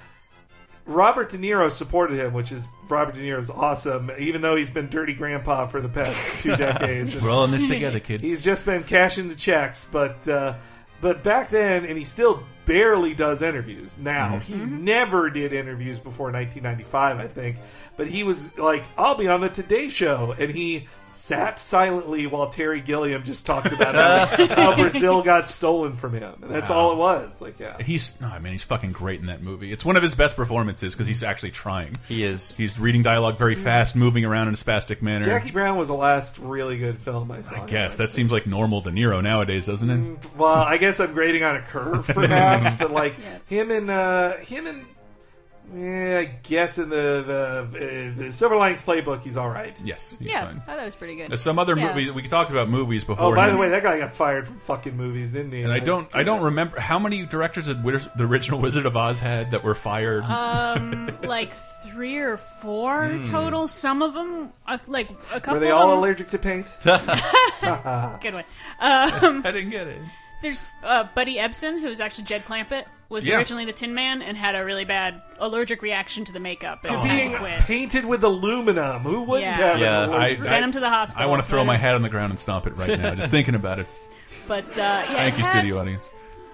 Robert De Niro supported him, which is Robert De Niro's awesome, even though he's been dirty grandpa for the past (laughs) two decades. We're all in this together, kid. He's just been cashing the checks, but uh, but back then, and he still barely does interviews now. Mm-hmm. He mm-hmm. never did interviews before 1995, I think. But he was like, "I'll be on the Today Show," and he sat silently while Terry Gilliam just talked about how, (laughs) how Brazil got stolen from him. And that's Wow. all it was. Like, yeah. He's no, man. He's fucking great in that movie. It's one of his best performances because he's mm-hmm. actually trying. He is. He's reading dialogue very fast, moving around in a spastic manner. Jackie Brown was the last really good film I saw. I guess that seems like normal De Niro nowadays, doesn't it? Mm, well, I guess I'm grading on a curve, (laughs) perhaps, but (laughs) like him and uh, him and yeah, I guess in the the, uh, the Silver Linings Playbook, he's all right. Yes, he's yeah, fine. I thought it was pretty good. There's some other Yeah. movies we talked about movies before. Oh, by the way, that guy got fired from fucking movies, didn't he? and I don't, I don't remember how many directors did Wiz- the original Wizard of Oz had that were fired. Um, (laughs) like three or four Hmm. total. Some of them, uh, like a couple. Were they of all them, allergic to paint? (laughs) Good one. Um, I didn't get it. There's uh, Buddy Ebsen, who's actually Jed Clampett, was Yeah. originally the Tin Man and had a really bad allergic reaction to the makeup and had Being to quit. painted with aluminum. Who wouldn't Yeah. have? Yeah, I, allergic- Send him to the hospital. I want to throw my hat on the ground and stomp it right now, just thinking about it. (laughs) But uh, yeah, Thank you, had studio audience.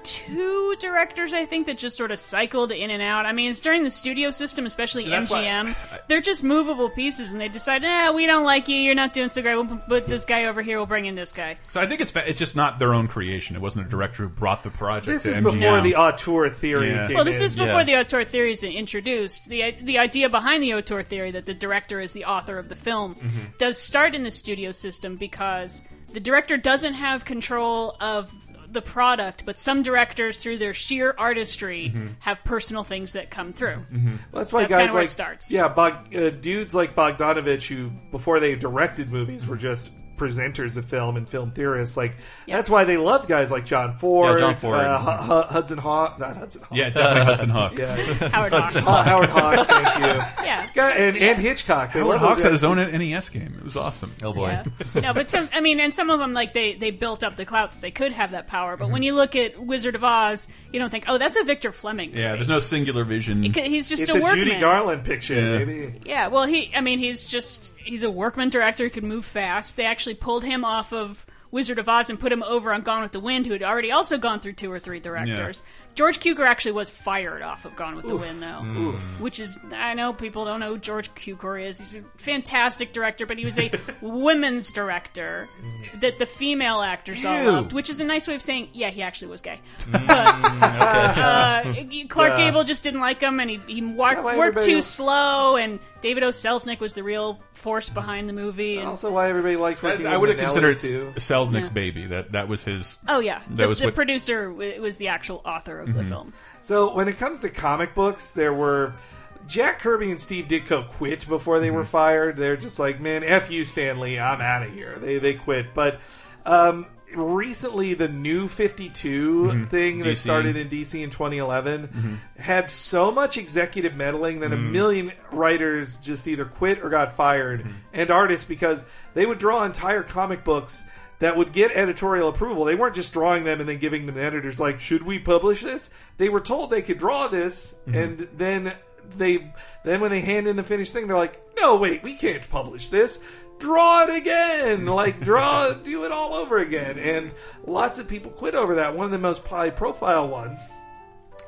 Two directors, I think, that just sort of cycled in and out. I mean, it's during the studio system, especially So that's why- MGM. They're just movable pieces, and they decide, eh, we don't like you. You're not doing so great. We'll put this guy over here. We'll bring in this guy. So I think it's it's just not their own creation. It wasn't a director who brought the project. This to is MGM. before the auteur theory Yeah. came Well, this in. is before the auteur theory is introduced. The the idea behind the auteur theory that the director is the author of the film Mm-hmm. does start in the studio system because the director doesn't have control of the product, but some directors, through their sheer artistry, Mm-hmm. have personal things that come through. Well, that's why That's guys kinda where it like starts. yeah, Bog, uh, dudes like Bogdanovich who before they directed movies were just presenters of film and film theorists. Like that's why they loved guys like John Ford, Yeah, John Ford. uh, Hu- Hu- Hudson Hawk, not Hudson Hawk. Yeah, definitely Hudson Hawk. Yeah, (laughs) Howard Hawks. Howard Hawks. Thank you. (laughs) Yeah. Guy- and, and Hitchcock. They Howard Hawks had his own NES game. It was awesome. Oh boy. Yeah. (laughs) no, but some, I mean, and some of them, like, they, they built up the clout that they could have that power. But when you look at Wizard of Oz, you don't think, oh, that's a Victor Fleming. Yeah, there's no singular vision. He He's just It's a a workman. Judy Garland picture, Yeah. maybe. Yeah, well, he, I mean, he's just, he's a workman director He could move fast. They actually pulled him off of Wizard of Oz and put him over on Gone with the Wind, who had already also gone through two or three directors. George Cukor actually was fired off of Gone with the Wind, though. Mm. Which is, I know people don't know who George Cukor is. He's a fantastic director, but he was a (laughs) women's director mm. that the female actors all Ew. loved, which is a nice way of saying, yeah, he actually was gay. Mm, (laughs) but, uh, Clark Yeah. Gable just didn't like him, and he, he wa- Yeah, why worked everybody- too slow, and David O. Selznick was the real force behind the movie. And, Also, why everybody likes That- working I with would have Minnelli, considered too. Selznick's Yeah. baby. That that was his. oh yeah, That the, was the what- producer w- was the actual author of the film. So when it comes to comic books, there were Jack Kirby and Steve Ditko quit before they were fired. They're just like, man, f you, Stanley, I'm out of here. They they quit, but. Um, recently the new 52 Mhm. thing that DC. started in DC in 2011 Mhm. had so much executive meddling that a Mm. million writers just either quit or got fired Mm-hmm. and artists because they would draw entire comic books that would get editorial approval. They weren't just drawing them and then giving them to the editors like, "Should we publish this?" They were told they could draw this Mhm. and then they then when they hand in the finished thing they're like, "No, wait, we can't publish this." Draw it again, (laughs) like draw, do it all over again, and lots of people quit over that. One of the most high profile ones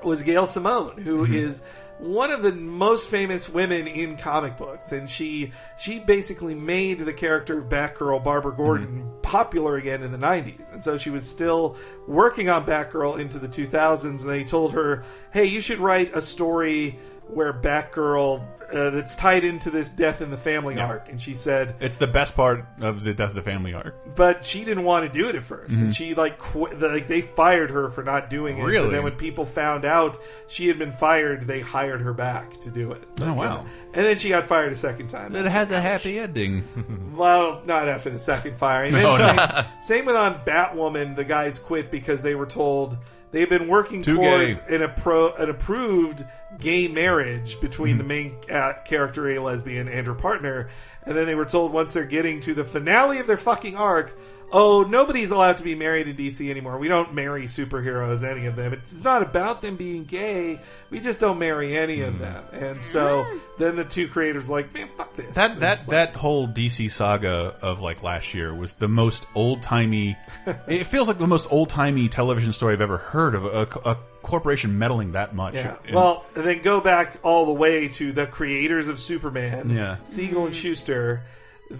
was Gail Simone, who is one of the most famous women in comic books, and she she basically made the character of Batgirl Barbara mm-hmm. Gordon popular again in the '90s, and so she was still working on Batgirl into the 2000s. And they told her, "Hey, you should write a story." Where Batgirl uh, that's tied into this death in the family Yeah. arc, and she said, It's the best part of the Death of the Family arc. but she didn't want to do it at 1st Mhm. and she like quit. the- Like they fired her for not doing it. Really? And then when people found out she had been fired, they hired her back to do it. Oh, wow. And then she got fired a second time. It has a happy ending. (laughs) Well, not after the second firing. (laughs) No, no. same, same with on Batwoman. The guys quit because they were told they had been working Too towards gay. an, appro- an approved gay marriage between Mm-hmm. the main uh, character, a lesbian, and her partner. And then they were told once they're getting to the finale of their fucking arc, oh, nobody's allowed to be married in DC anymore. We don't marry superheroes, any of them. It's not about them being gay. We just don't marry any Mm. of them. And so then the two creators were like, man, fuck this. That And that just like- that whole DC saga of like last year was the most old timey. (laughs) it feels like the most old timey television story I've ever heard of a, a corporation meddling that much. Yeah. And- Well, and then go back all the way to the creators of Superman, Yeah. Siegel and Shuster.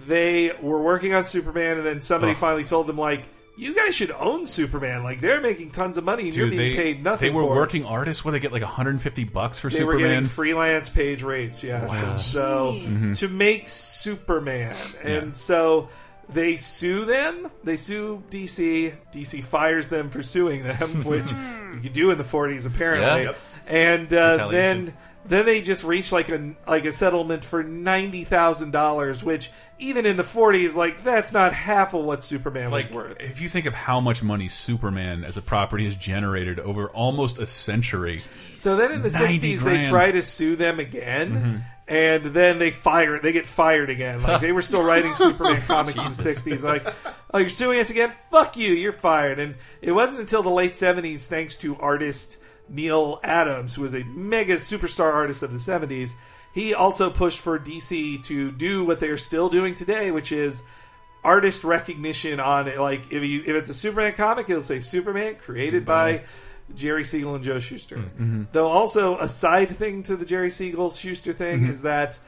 They were working on Superman, and then somebody Ugh. finally told them like, "You guys should own Superman. Like they're making tons of money, and you're being they, paid nothing." They were for it." working artists where they get like 150 bucks for Superman. They were getting freelance page rates, yes. Wow. And so Jeez. to make Superman, and Yeah. so they sue them. They sue DC. DC fires them for suing them, (laughs) which you could do in the 40s apparently. Yeah. Yep. And uh, then then they just reached like a like a settlement for ninety thousand dollars, which even in the 40s, like that's not half of what Superman like was worth. if you think of how much money Superman as a property has generated over almost a century. So then in the 90 60s, they try to sue them again. Mhm. And then they fire. They get fired again. Like they were still writing (laughs) Superman comics in the '60s. Like, oh, you're suing us again? Fuck you! You're fired. And it wasn't until the late '70s, thanks to artist Neal Adams, who was a mega superstar artist of the '70s, he also pushed for DC to do what they're still doing today, which is artist recognition on it. Like if you if it's a Superman comic, it'll say Superman created by Jerry Siegel and Joe Shuster. Mhm. Though also a side thing to the Jerry Siegel Shuster thing Mhm. is that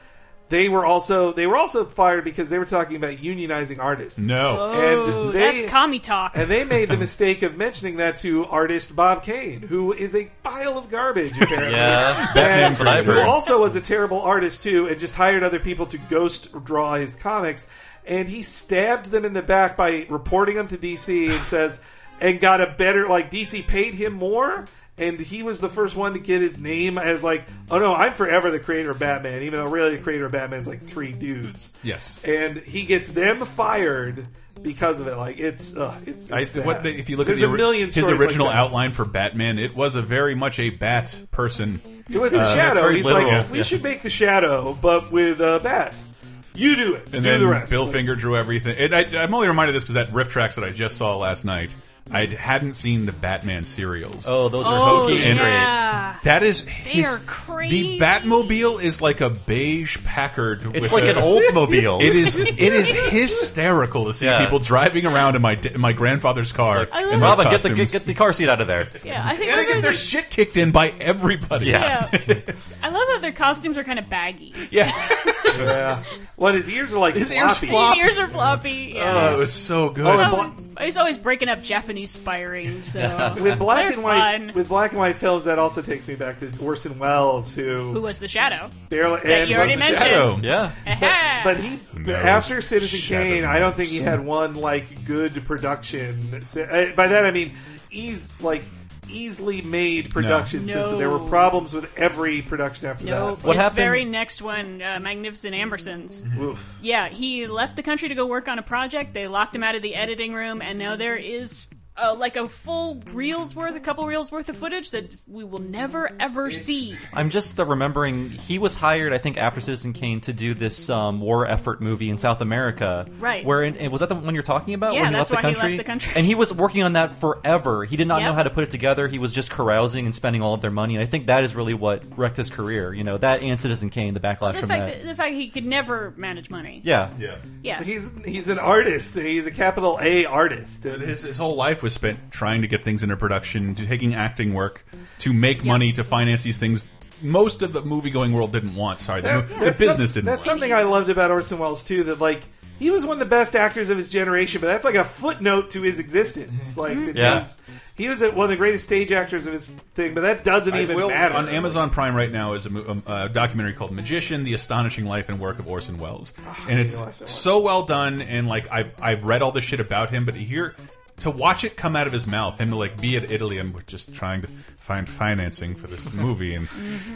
they were also they were also fired because they were talking about unionizing artists. No. Oh, and they, that's commie talk. and they made the mistake of mentioning that to artist Bob Kane, who is a pile of garbage apparently. Yeah, and that's what I've who also was a terrible artist too, and just hired other people to ghost draw his comics. And he stabbed them in the back by reporting them to DC and says, and got a better like DC paid him more. And he was the first one to get his name as like, oh no, I'm forever the creator of Batman, even though really the creator of Batman's like three dudes Yes. and he gets them fired because of it. Like it's, uh, it's, I, it's sad. what the, if you look There's at the, a million his original like outline for Batman, it was a very much a bat person. It was the Uh, shadow. He's literal. like, we Yeah. should make the shadow, but with a bat. You do it. And do then the rest. Bill Like, Finger drew everything. And I, I'm only reminded of this because that RiffTrax that I just saw last night. I hadn't seen the Batman serials. Oh, those are Oh, hokey and yeah. That is They his, are crazy. The Batmobile is like a beige Packard. It's with like a- an Oldsmobile. It is. It is (laughs) hysterical to see Yeah. people driving around in my in my grandfather's car. I in love- those Robin, get the get, get the car seat out of there. Yeah, I think And they those get are their shit kicked in by everybody. Yeah. I love that their costumes are kind of baggy. Yeah. (laughs) yeah. Well, his ears are like His ears floppy. His ears are floppy. Oh, it was so good. Oh, and he's always breaking up Japanese spirings. So with black they're and white, fun. with black and white films, that also takes me back to Orson Welles, who, Who was the shadow? barely That and you already the mentioned. shadow. Yeah. Aha! But he, (laughs) Mel's after Citizen. Kane, I don't think he had one like good production. Uh, By that I mean he's like easily made production No. since there were problems with every production after No, that. What His very next one, uh, Magnificent Ambersons. Oof. Yeah, he left the country to go work on a project. They locked him out of the editing room, and now there is uh, like a full reels worth, a couple reels worth of footage that we will never ever see. I'm just uh, remembering he was hired, I think, after Citizen Kane to do this um, war effort movie in South America. Right. Where and was that the one you're talking about? Yeah, when he that's left the why he country? left the country. And he was working on that forever. He did not know how to put it together. He was just carousing and spending all of their money. And I think that is really what wrecked his career. You know, that and Citizen Kane, the backlash The from fact, that. that, the fact he could never manage money. Yeah. Yeah. Yeah. He's he's an artist. He's a capital A artist. And His, his whole life was spent trying to get things into production, to taking acting work, to make money, to finance these things. Most of the movie going world didn't want. Sorry, the, That- the that's business didn't. That's want. something I loved about Orson Welles too. That like he was one of the best actors of his generation, but that's like a footnote to his existence. Mm-hmm. Like mm-hmm. Yeah. he was, he was one of the greatest stage actors of his thing, but that doesn't I even will- matter On Amazon Prime right now is a, mo- um, a documentary called "Magician: The Astonishing Life and Work of Orson Welles," ah, and it's so well done. And like I've I've read all this shit about him, but here to watch it come out of his mouth, him to like be at Italy and we're just trying to find financing for this movie, and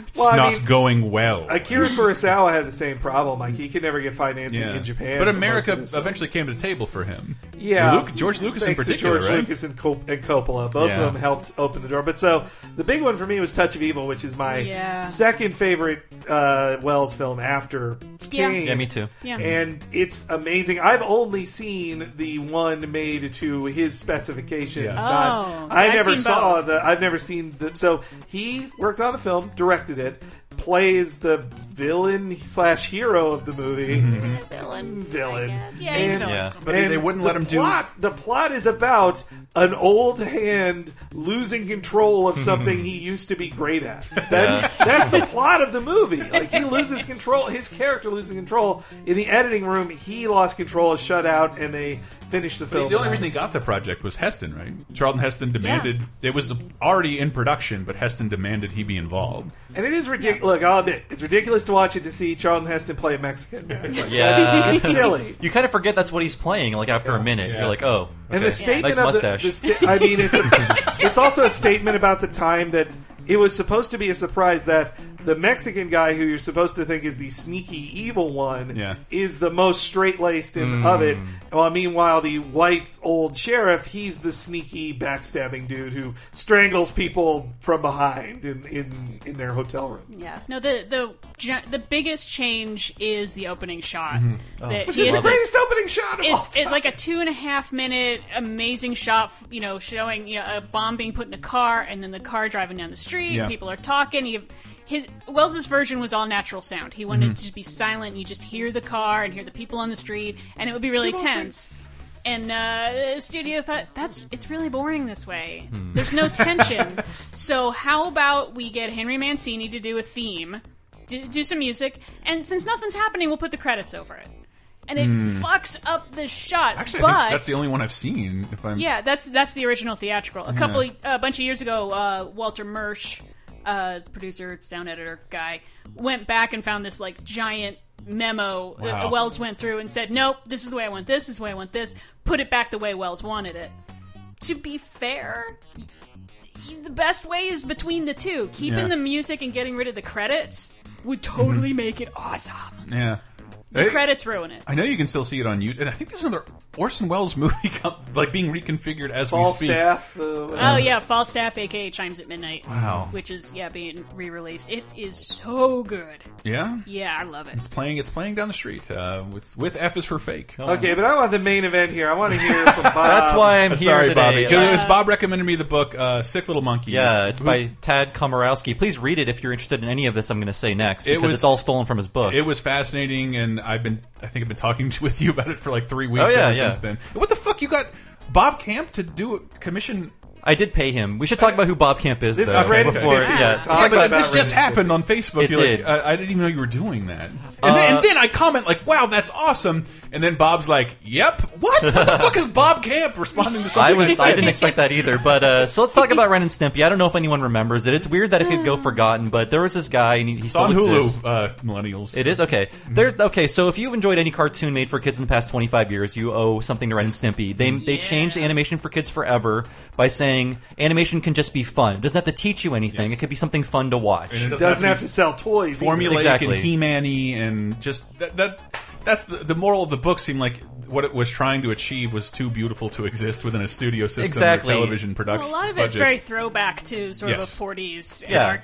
it's Well, not mean, going well. Akira Kurosawa had the same problem. Like he could never get financing Yeah. in Japan. but America of his films. eventually came to the table for him. Yeah, Luke, George Lucas in Thanks to particular, George right? Lucas and, Cop- and Coppola, both Yeah. of them helped open the door. But so the big one for me was Touch of Evil, which is my Yeah. second favorite uh, Welles film after Yeah. King. Yeah, me too. Yeah. And it's amazing. I've only seen the one made to his specifications. Yeah. Not, Oh, so I I've never seen saw both. the. I've never seen the. So he worked on the film, directed it, plays the villain slash hero of the movie. Mm-hmm. Mm-hmm. Villain. Villain. Yeah, he's a villain. Yeah. But they- they wouldn't let the him do- plot, The plot is about an old hand losing control of something mm-hmm. he used to be great at. (laughs) That's that's the plot of the movie. Like he loses control. His character losing control in the editing room. He lost control, is shut out, and they finish the But film. the only reason he got the project was Heston, right? Charlton Heston demanded it was already in production, but Heston demanded he be involved. and it is ridiculous. Look, I'll admit it's ridiculous to watch it to see Charlton Heston play a Mexican. (laughs) Like, Yeah. it's (laughs) silly. You kind of forget that's what he's playing. Like after a minute, Yeah. you're like, oh, And the statement nice of mustache. the, the sta- I mean, it's a, (laughs) it's also a statement about the time that it was supposed to be a surprise that the Mexican guy who you're supposed to think is the sneaky evil one Yeah. is the most straight laced in of it. Well, meanwhile, the white old sheriff, he's the sneaky backstabbing dude who strangles people from behind in in, in their hotel room. Yeah. No, the the the biggest change is the opening shot. Mm-hmm. That Which is the has greatest opening shot of all it's time. it's like a two and a half minute amazing shot, you know, showing you know a bomb being put in a car and then the car driving down the street. Yeah. People are talking. He, his Welles's version was all natural sound. He wanted Mm-hmm. to just be silent. You just hear the car and hear the people on the street, and it would be really tense. And uh, the studio thought that's it's really boring this way. Hmm. (laughs) There's no tension. so how about we get Henry Mancini to do a theme, do, do some music, and since nothing's happening, we'll put the credits over it. And it fucks up the shot. Actually, but I think that's the only one I've seen. If I'm yeah, that's that's the original theatrical. A couple, a bunch of years ago, uh, Walter Murch, uh, producer, sound editor guy, went back and found this like giant memo that Welles went through and said, "Nope, this is the way I want this. This is the way I want this. Put it back the way Welles wanted it." To be fair. The best way is between the two. Keeping Yeah. the music and getting rid of the credits would totally make it awesome. yeah. The credits ruin it. I know you can still see it on YouTube, and I think there's another Orson Welles movie (laughs) com- like being reconfigured as we speak. Falstaff. Uh, Oh yeah, Falstaff, aka Chimes at Midnight. Wow. Which is yeah being re-released. It is so good. Yeah, Yeah, I love it. it's playing. It's playing down the street uh, with with F is for fake. Okay, but I want the main event here. I want to hear from (laughs) Bob. That's why I'm Uh, here sorry, today. Bobby. 'cause Uh, it was Bob recommended me the book uh, "Sick Little Monkeys." yeah, it's Who's- by Thad Komorowski. Please read it if you're interested in any of this. I'm going to say next It because was- it's all stolen from his book. It was fascinating, and I've been I think I've been talking to, (laughs) with you about it for like three weeks Oh, yeah, yeah. Since then. What the fuck? You got Bob Camp to do commission? I did pay him. We should talk about who Bob Camp is. This though, is Ren before, Stimpy. yeah. Talk Yeah, but about this just and happened on Facebook. It You're did. Like, I, I didn't even know you were doing that. And, Uh, then, and then I comment like, "Wow, that's awesome." And then Bob's like, "Yep, what? What the fuck is Bob Camp responding to I something?" was? I didn't expect that either. But uh, so let's talk about Ren and Stimpy. I don't know if anyone remembers it. It's weird that it could go forgotten, but there was this guy and he, he It's still on exists. Hulu, uh, millennials. It is okay. There, okay. So if you've enjoyed any cartoon made for kids in the past 25 years, you owe something to Ren and Stimpy. They they Yeah. changed animation for kids forever by saying saying animation can just be fun. It doesn't have to teach you anything. It could be something fun to watch. And it doesn't have to sell toys. either. formulaic Exactly. and He-Man-y and just that, that that's the, the moral of the book seemed like what it was trying to achieve was too beautiful to exist within a studio system Exactly. or television production. Well, a lot of it's budget. very throwback to sort Yes. of a 40s Yeah.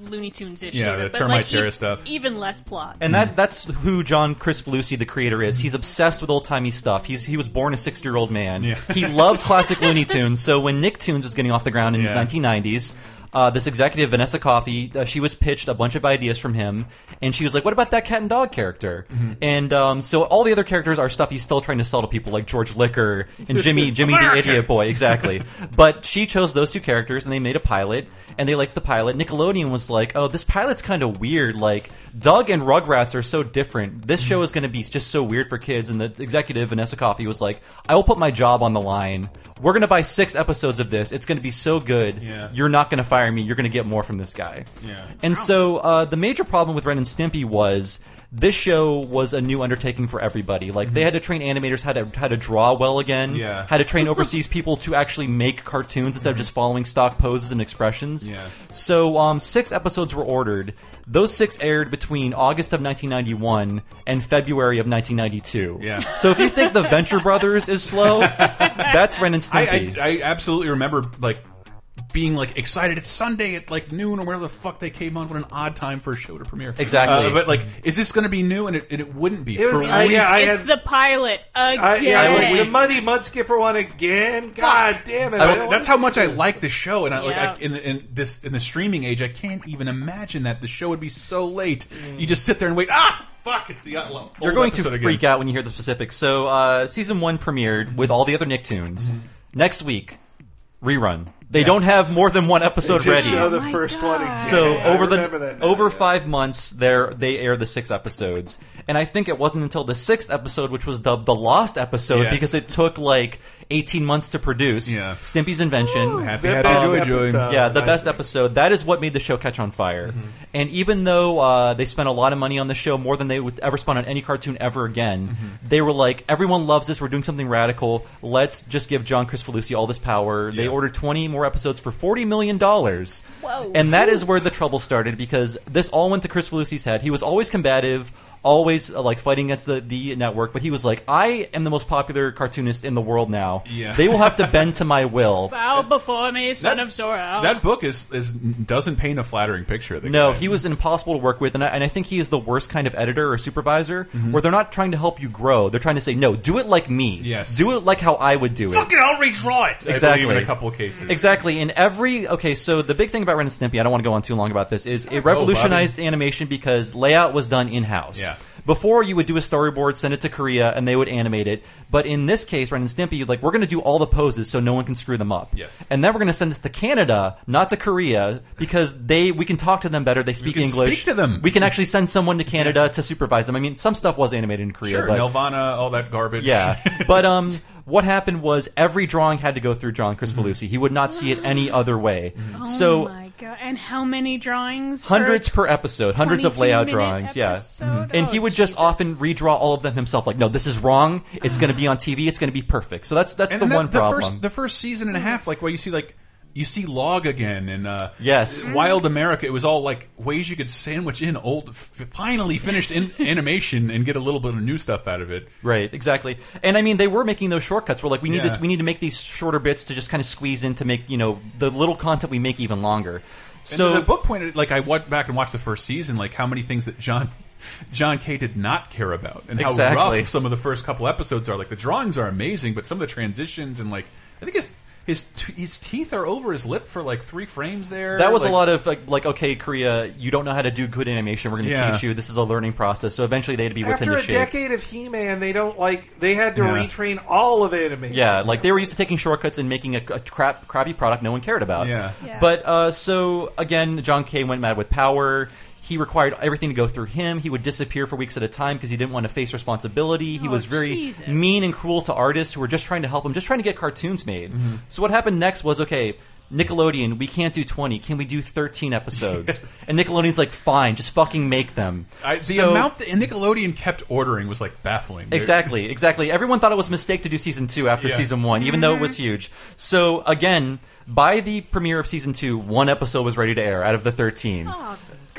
Anarchic Looney Tunes ish Yeah, sort the of. but termite like terror e- stuff. Even less plot. And that that's who John Kricfalusi, the creator, is. He's obsessed with old timey stuff. He's he was born a sixty year old man. Yeah. He loves classic Looney Tunes. So when Nicktoons was getting off the ground in Yeah. the nineteen nineties. Uh, this executive Vanessa Coffey, uh, she was pitched a bunch of ideas from him, and she was like, "What about that cat and dog character?" Mm-hmm. And um, so all the other characters are stuff he's still trying to sell to people, like George Liquor and (laughs) Jimmy Jimmy the Idiot Boy, exactly. (laughs) but she chose those two characters, and they made a pilot, and they liked the pilot. Nickelodeon was like, "Oh, this pilot's kind of weird. Like Doug and Rugrats are so different. This show is going to be just so weird for kids." And the executive Vanessa Coffey was like, "I will put my job on the line. We're going to buy six episodes of this. It's going to be so good. Yeah. You're not going to fire me. You're going to get more from this guy." Yeah. And so uh, the major problem with Ren and Stimpy was this show was a new undertaking for everybody. Like they had to train animators how to how to draw well again. Yeah. Had to train overseas people to actually make cartoons instead of just following stock poses and expressions. Yeah. So um, six episodes were ordered. Those six aired between August of 1991 and February of 1992. Yeah. So if you think the Venture Brothers is slow, (laughs) that's Ren and I, Stimpy. I, I absolutely remember like being like excited. It's Sunday at like noon or wherever the fuck they came on. What an odd time for a show to premiere. Exactly. Uh, but like, is this going to be new? And it, and it wouldn't be. It was- For I- weeks. yeah, I it's had- the pilot again. I, yeah, I like the Muddy Mud Skipper one again. God damn it! I I- that's how much I like the show, and I, like Yeah. I, in, in this in the streaming age, I can't even imagine that the show would be so late. Mm. You just sit there and wait. Ah, fuck! It's the uh, old You're going to episode again. freak out when you hear the specifics. So, uh, season one premiered with all the other Nicktoons. Next week, rerun. They don't have more than one episode They just ready. show the first one again. Oh so I over the now, over yeah. five months, there they air the six episodes, and I think it wasn't until the sixth episode, which was dubbed the lost episode, Yes. because it took like eighteen months to produce. Yeah. Stimpy's invention. Happy, The happy, best joy, joy. Yeah, the I best think. episode. That is what made the show catch on fire. And even though uh, they spent a lot of money on the show, more than they would ever spend on any cartoon ever again, they were like, everyone loves this. We're doing something radical. Let's just give John Kricfalusi all this power. They ordered 20 more episodes for $40 million. Whoa. And that is where the trouble started because this all went to Kricfalusi's head. He was always combative. Always uh, like fighting against the, the network, but he was like, "I am the most popular cartoonist in the world now. Yeah. They will have to bend to my will." (laughs) Bow before me, son That- of Zora. That book is is doesn't paint a flattering picture. Of the No, guy. he was impossible to work with, and I, and I think he is the worst kind of editor or supervisor, Mm-hmm. where they're not trying to help you grow. They're trying to say, no, do it like me. Yes. Do it like how I would do it. Fuck it, I'll redraw it. I Exactly. believe in a couple of cases. Exactly. In every okay, so the big thing about Ren and Stimpy, I don't want to go on too long about this, is it revolutionized animation because layout was done in house. Yeah. Before you would do a storyboard, send it to Korea, and they would animate it. But in this case, Ren and Stimpy, you'd like we're going to do all the poses so no one can screw them up. Yes. And then we're going to send this to Canada, not to Korea, because they we can talk to them better. They speak English. speak to them. We can actually send someone to Canada to supervise them. I mean, some stuff was animated in Korea, Sure, but Nelvana, all that garbage. yeah, but um, (laughs) what happened was every drawing had to go through John Chris Mm-hmm. He would not see it any other way. oh so my god! And how many drawings? hundreds per, per episode, hundreds of layout minute drawings. Yeah, episode? Mhm. and he Oh, would just Jesus. often redraw all of them himself. Like, no, this is wrong. It's going to be on TV. It's going to be perfect. So that's that's and the then one the problem. First, the first season and a half, like where you see like you see Log again and uh, Yes. Wild America. It was all like ways you could sandwich in old, finally finished in (laughs) animation and get a little bit of new stuff out of it. Right, exactly. And I mean, they were making those shortcuts. We're like, we need Yeah. this. We need to make these shorter bits to just kind of squeeze in to make you know the little content we make even longer. So and the book pointed like I went back and watched the first season, like how many things that John. John K. did not care about, and how Exactly. rough some of the first couple episodes are. Like the drawings are amazing, but some of the transitions and like I think his his t his teeth are over his lip for like three frames there. That was like, a lot of like, like, okay, Korea, you don't know how to do good animation. We're going to Yeah. teach you. This is a learning process. So eventually, they'd be within After the a decade of He-Man, they don't like. They had to Yeah. retrain all of animation. Yeah, like they were used to taking shortcuts and making a, a crap, crappy product no one cared about. Yeah. Yeah. But uh, so again, John K. went mad with power. He required everything to go through him. He would disappear for weeks at a time because he didn't want to face responsibility. He Oh, was very Jesus. mean and cruel to artists who were just trying to help him, just trying to get cartoons made. Mm-hmm. So what happened next was okay. Nickelodeon, we can't do 20. Can we do 13 episodes? (laughs) And Nickelodeon's like, fine, just fucking make them. I, the So- amount that Nickelodeon kept ordering was like baffling. They- Exactly, exactly. Everyone thought it was a mistake to do season two after Yeah. season one, even though it was huge. So again, by the premiere of season two, one episode was ready to air out of the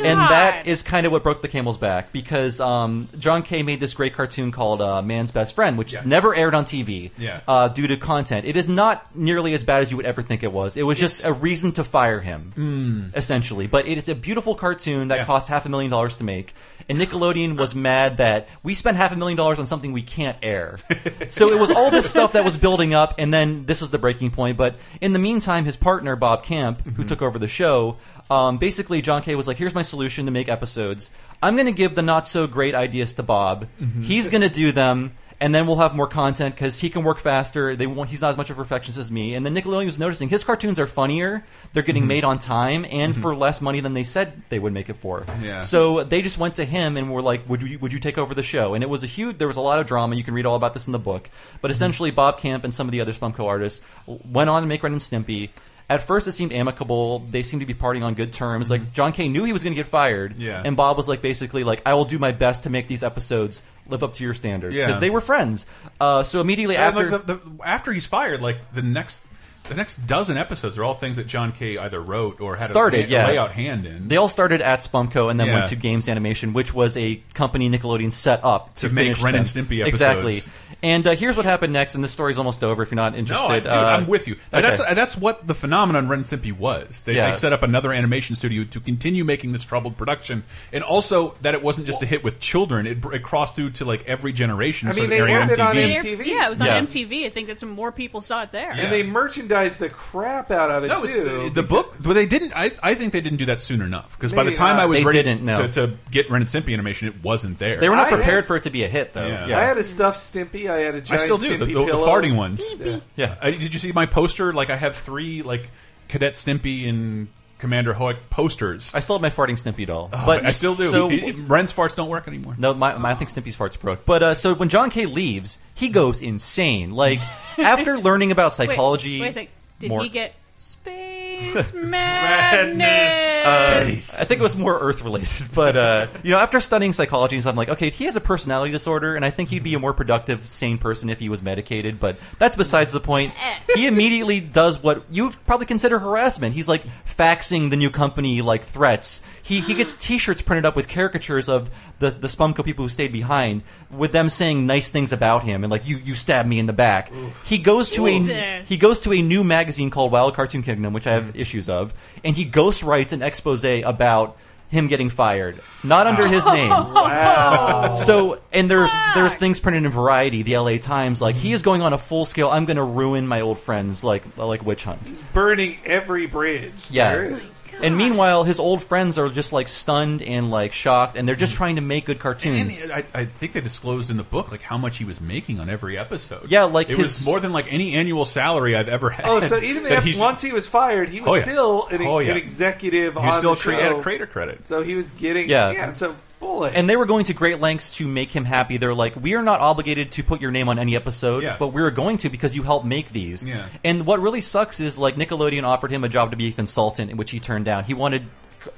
thirteen. And that is kind of what broke the camel's back because um, John K. made this great cartoon called uh, Man's Best Friend, which never aired on TV Yeah. uh, due to content. It is not nearly as bad as you would ever think it was. It was just a reason to fire him, essentially. But it is a beautiful cartoon that Yeah. cost half a million dollars to make. And Nickelodeon was mad that we spent half a million dollars on something we can't air. (laughs) so it was all this stuff that was building up, and then this was the breaking point. But in the meantime, his partner, Bob Camp, who took over the show, um, basically, John K. was like, here's my solution to make episodes. I'm going to give the not so great ideas to Bob. Mm-hmm. He's going to do them. And then we'll have more content because he can work faster. They won't, he's not as much of a perfectionist as me. And then Nickelodeon was noticing his cartoons are funnier. They're getting mm-hmm. made on time and mm-hmm. for less money than they said they would make it for. Yeah. So they just went to him and were like, "Would you would you take over the show?" And it was a huge. There was a lot of drama. You can read all about this in the book. But essentially, Bob Camp and some of the other Spumco artists uh, went on to make Ren and Stimpy. At first, it seemed amicable. They seemed to be partying on good terms. Like John K. knew he was going to get fired, Yeah. and Bob was like, basically, like, "I will do my best to make these episodes live up to your standards," because Yeah. they were friends. Uh, so immediately And, after, like, the, the, after he's fired, like the next the next dozen episodes are all things that John K. either wrote or had started, a, yeah. a layout hand in. They all started at Spumco and then Yeah. went to Games Animation, which was a company Nickelodeon set up to, To make finish Ren and them. Stimpy Exactly. Episodes. And uh, here's what happened next, and this story's almost over if you're not no, interested. I, dude, Uh, I'm with you. okay. That's that's what the phenomenon Ren and Stimpy was. They, Yeah. they set up another animation studio to continue making this troubled production, and also that it wasn't just a hit with children; it, it crossed through to like every generation. I mean, they airing aired it on MTV. MTV. Yeah, it was on Yeah. MTV. I think that some more people saw it there. And they merchandised the crap out of it That was too. the, the book, but they didn't. I, I think they didn't do that soon enough because by the time not. I was They ready didn't, no. to, to get Ren and Stimpy animation, it wasn't there. They were not I had- prepared for it to be a hit, though. Yeah. Yeah. I had a stuffed Stimpy. I had a I giant still do Stimpy the, the, the farting ones. Yeah. Yeah. Uh, did you see my poster? Like I have three like Cadet Stimpy and Commander Hoek posters. I still have my farting Stimpy doll, Oh, but I still do. So, He- he- Ren's farts don't work anymore. no, my, my, I think Stimpy's farts broke. But uh, so when John K leaves, he goes insane. Like (laughs) after learning about psychology, Wait, wait a sec. Did more- he get space (laughs) madness? Uh, I think it was more Earth related, (laughs) but uh, you know, after studying psychology, and stuff, I'm like, okay, he has a personality disorder, and I think he'd be a more productive, sane person if he was medicated. But that's besides the point. (laughs) He immediately does what you would probably consider harassment. He's like faxing the new company like threats. He he gets T-shirts printed up with caricatures of the the Spumco people who stayed behind, with them saying nice things about him, and like you you stabbed me in the back. He goes to a he goes to a new magazine called Wild Cartoon Kingdom, which I have mm. issues of, and he ghost writes an expose about him getting fired, not under his name. (laughs) Wow. So, and there's there's things printed in Variety, the LA Times, like he mm. is going on a full scale. I'm going to ruin my old friends, like like witch hunt. He's burning every bridge. There Yeah. Is. And meanwhile, his old friends are just like stunned and like shocked, and they're just trying to make good cartoons. And I, I think they disclosed in the book like how much he was making on every episode. Yeah, like it his- was more than like any annual salary I've ever had. Oh, so even That if, once he was fired, he was Oh, yeah. still an, Oh, yeah. an executive he was on still the cre- had a creator credit. So he was getting Yeah. yeah. so boy, And they were going to great lengths to make him happy. They're like, we are not obligated to put your name on any episode, Yeah. but we're going to because you helped make these. Yeah. And what really sucks is like Nickelodeon offered him a job to be a consultant, in which he turned down. He wanted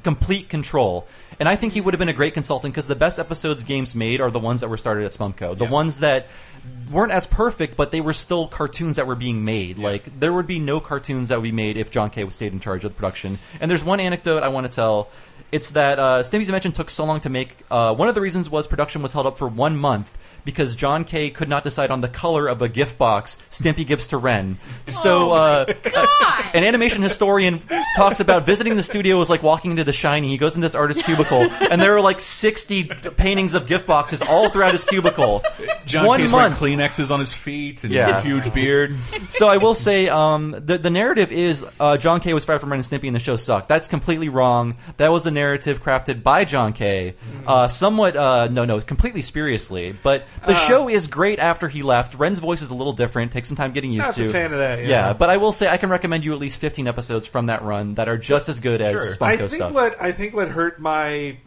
complete control. And I think he would have been a great consultant because the best episodes games made are the ones that were started at Spumco. The Yeah. ones that weren't as perfect, but they were still cartoons that were being made. Like there would be no cartoons that would be made if John K was stayed in charge of the production. And there's one anecdote I want to tell. It's that uh, Stimpy's Invention took so long to make. Uh, one of the reasons was production was held up for one month because John K could not decide on the color of a gift box Stimpy gives to Ren. So, uh, an animation historian talks about visiting the studio was like walking into The Shining. He goes in this artist's cubicle, and there are like 60 paintings of gift boxes all throughout his cubicle. John one K's wearing month. Kleenexes on his feet and Yeah. a huge beard. so I will say, um, the the narrative is uh, John K was fired from Ren and Stimpy, and the show sucked. That's completely wrong. That was a narrative crafted by John K, uh, somewhat uh, no no completely spuriously. But the Uh, show is great after he left. Ren's voice is a little different. Takes some time getting used Not to. a fan of that, yeah. Yeah, but I will say I can recommend you at least 15 episodes from that run that are just as good as Sure. Spumco I think stuff. what I think what hurt my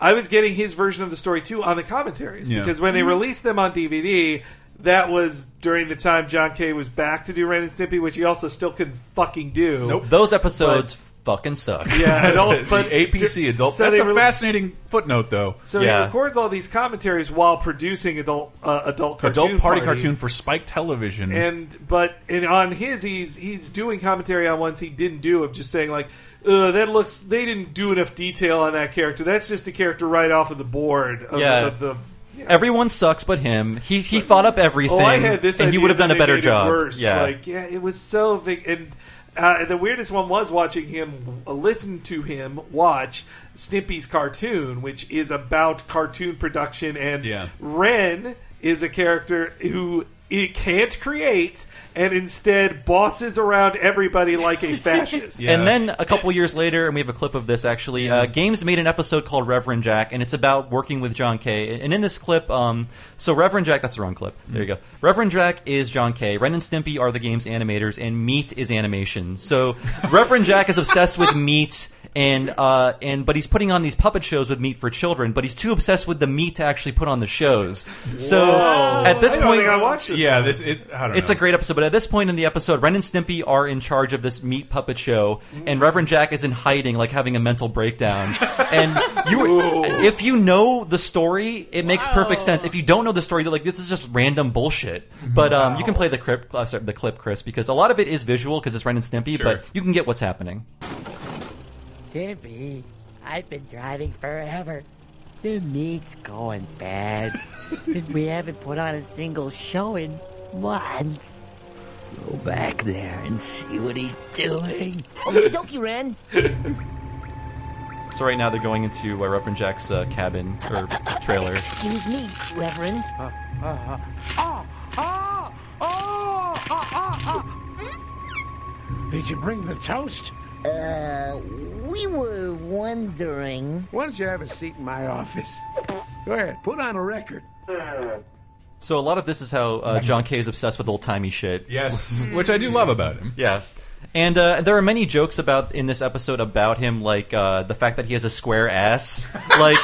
I was getting his version of the story too on the commentaries Yeah. because when they released them on DVD, that was during the time John K was back to do Ren and Stimpy, which he also still couldn't fucking do. Nope. Those episodes fucking suck. Yeah, adult, but the APC adult. so that's a fascinating footnote, though. So Yeah. he records all these commentaries while producing adult uh, adult cartoon Adult party cartoon for Spike Television. and but and on his he's he's doing commentary on ones he didn't do of just saying like uh, that looks they didn't do enough detail on that character that's just a character right off of the board of, Yeah. of the Everyone sucks but him. He he thought up everything, oh I had this and he would have done a better job. worse. Yeah, like yeah it was so big and uh, the weirdest one was watching him uh, listen to him watch Stimpy's cartoon which is about cartoon production and Yeah. Ren is a character who it can't create and instead bosses around everybody like a (laughs) fascist. And then a couple years later, and we have a clip of this actually. Uh, Games made an episode called Reverend Jack, and it's about working with John K. And in this clip, um, so Reverend Jack, that's the wrong clip. There you go. Reverend Jack is John K. Ren and Stimpy are the game's animators, and Meat is animation. So Reverend Jack is obsessed with (laughs) Meat. And uh, and but he's putting on these puppet shows with meat for children, but he's too obsessed with the meat to actually put on the shows. So Whoa. at this I don't point, think I watched this yeah, this it. I don't it's know. a great episode, but at this point in the episode, Ren and Stimpy are in charge of this meat puppet show, and Reverend Jack is in hiding, like having a mental breakdown. (laughs) and you, if you know the story, it makes perfect sense. If you don't know the story, you're like this is just random bullshit. But um, you can play the clip, uh, sorry, the clip, Chris, because a lot of it is visual because it's Ren and Stimpy, Sure. but you can get what's happening. Stimpy, I've been driving forever. The meat's going bad. (laughs) and we haven't put on a single show in months. Go back there and see what he's doing. Okie dokie, Ren. So right now they're going into uh, Reverend Jack's uh, cabin or trailer. Excuse me, Reverend. Uh, uh, uh. Ah, ah, ah, Did you bring the toast? Uh, we were wondering. Why don't you have a seat in my office? Go ahead, put on a record. So a lot of this is how uh, John K is obsessed with old timey shit. Yes, which I do love about him. Yeah. And uh, there are many jokes about in this episode about him, like uh, the fact that he has a square ass. (laughs) Like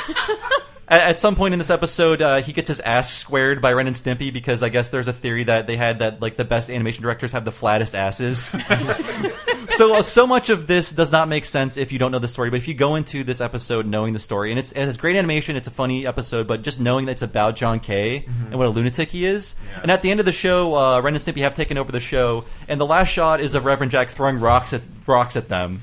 at, at some point in this episode, uh, he gets his ass squared by Ren and Stimpy because I guess there's a theory that they had that like the best animation directors have the flattest asses. (laughs) so uh, so much of this does not make sense if you don't know the story. But if you go into this episode knowing the story, and it's it has great animation, it's a funny episode, but just knowing that it's about John K and what a lunatic he is. And at the end of the show, uh, Ren and Stimpy have taken over the show, and the last shot is of Reverend Jack throwing rocks at rocks at them.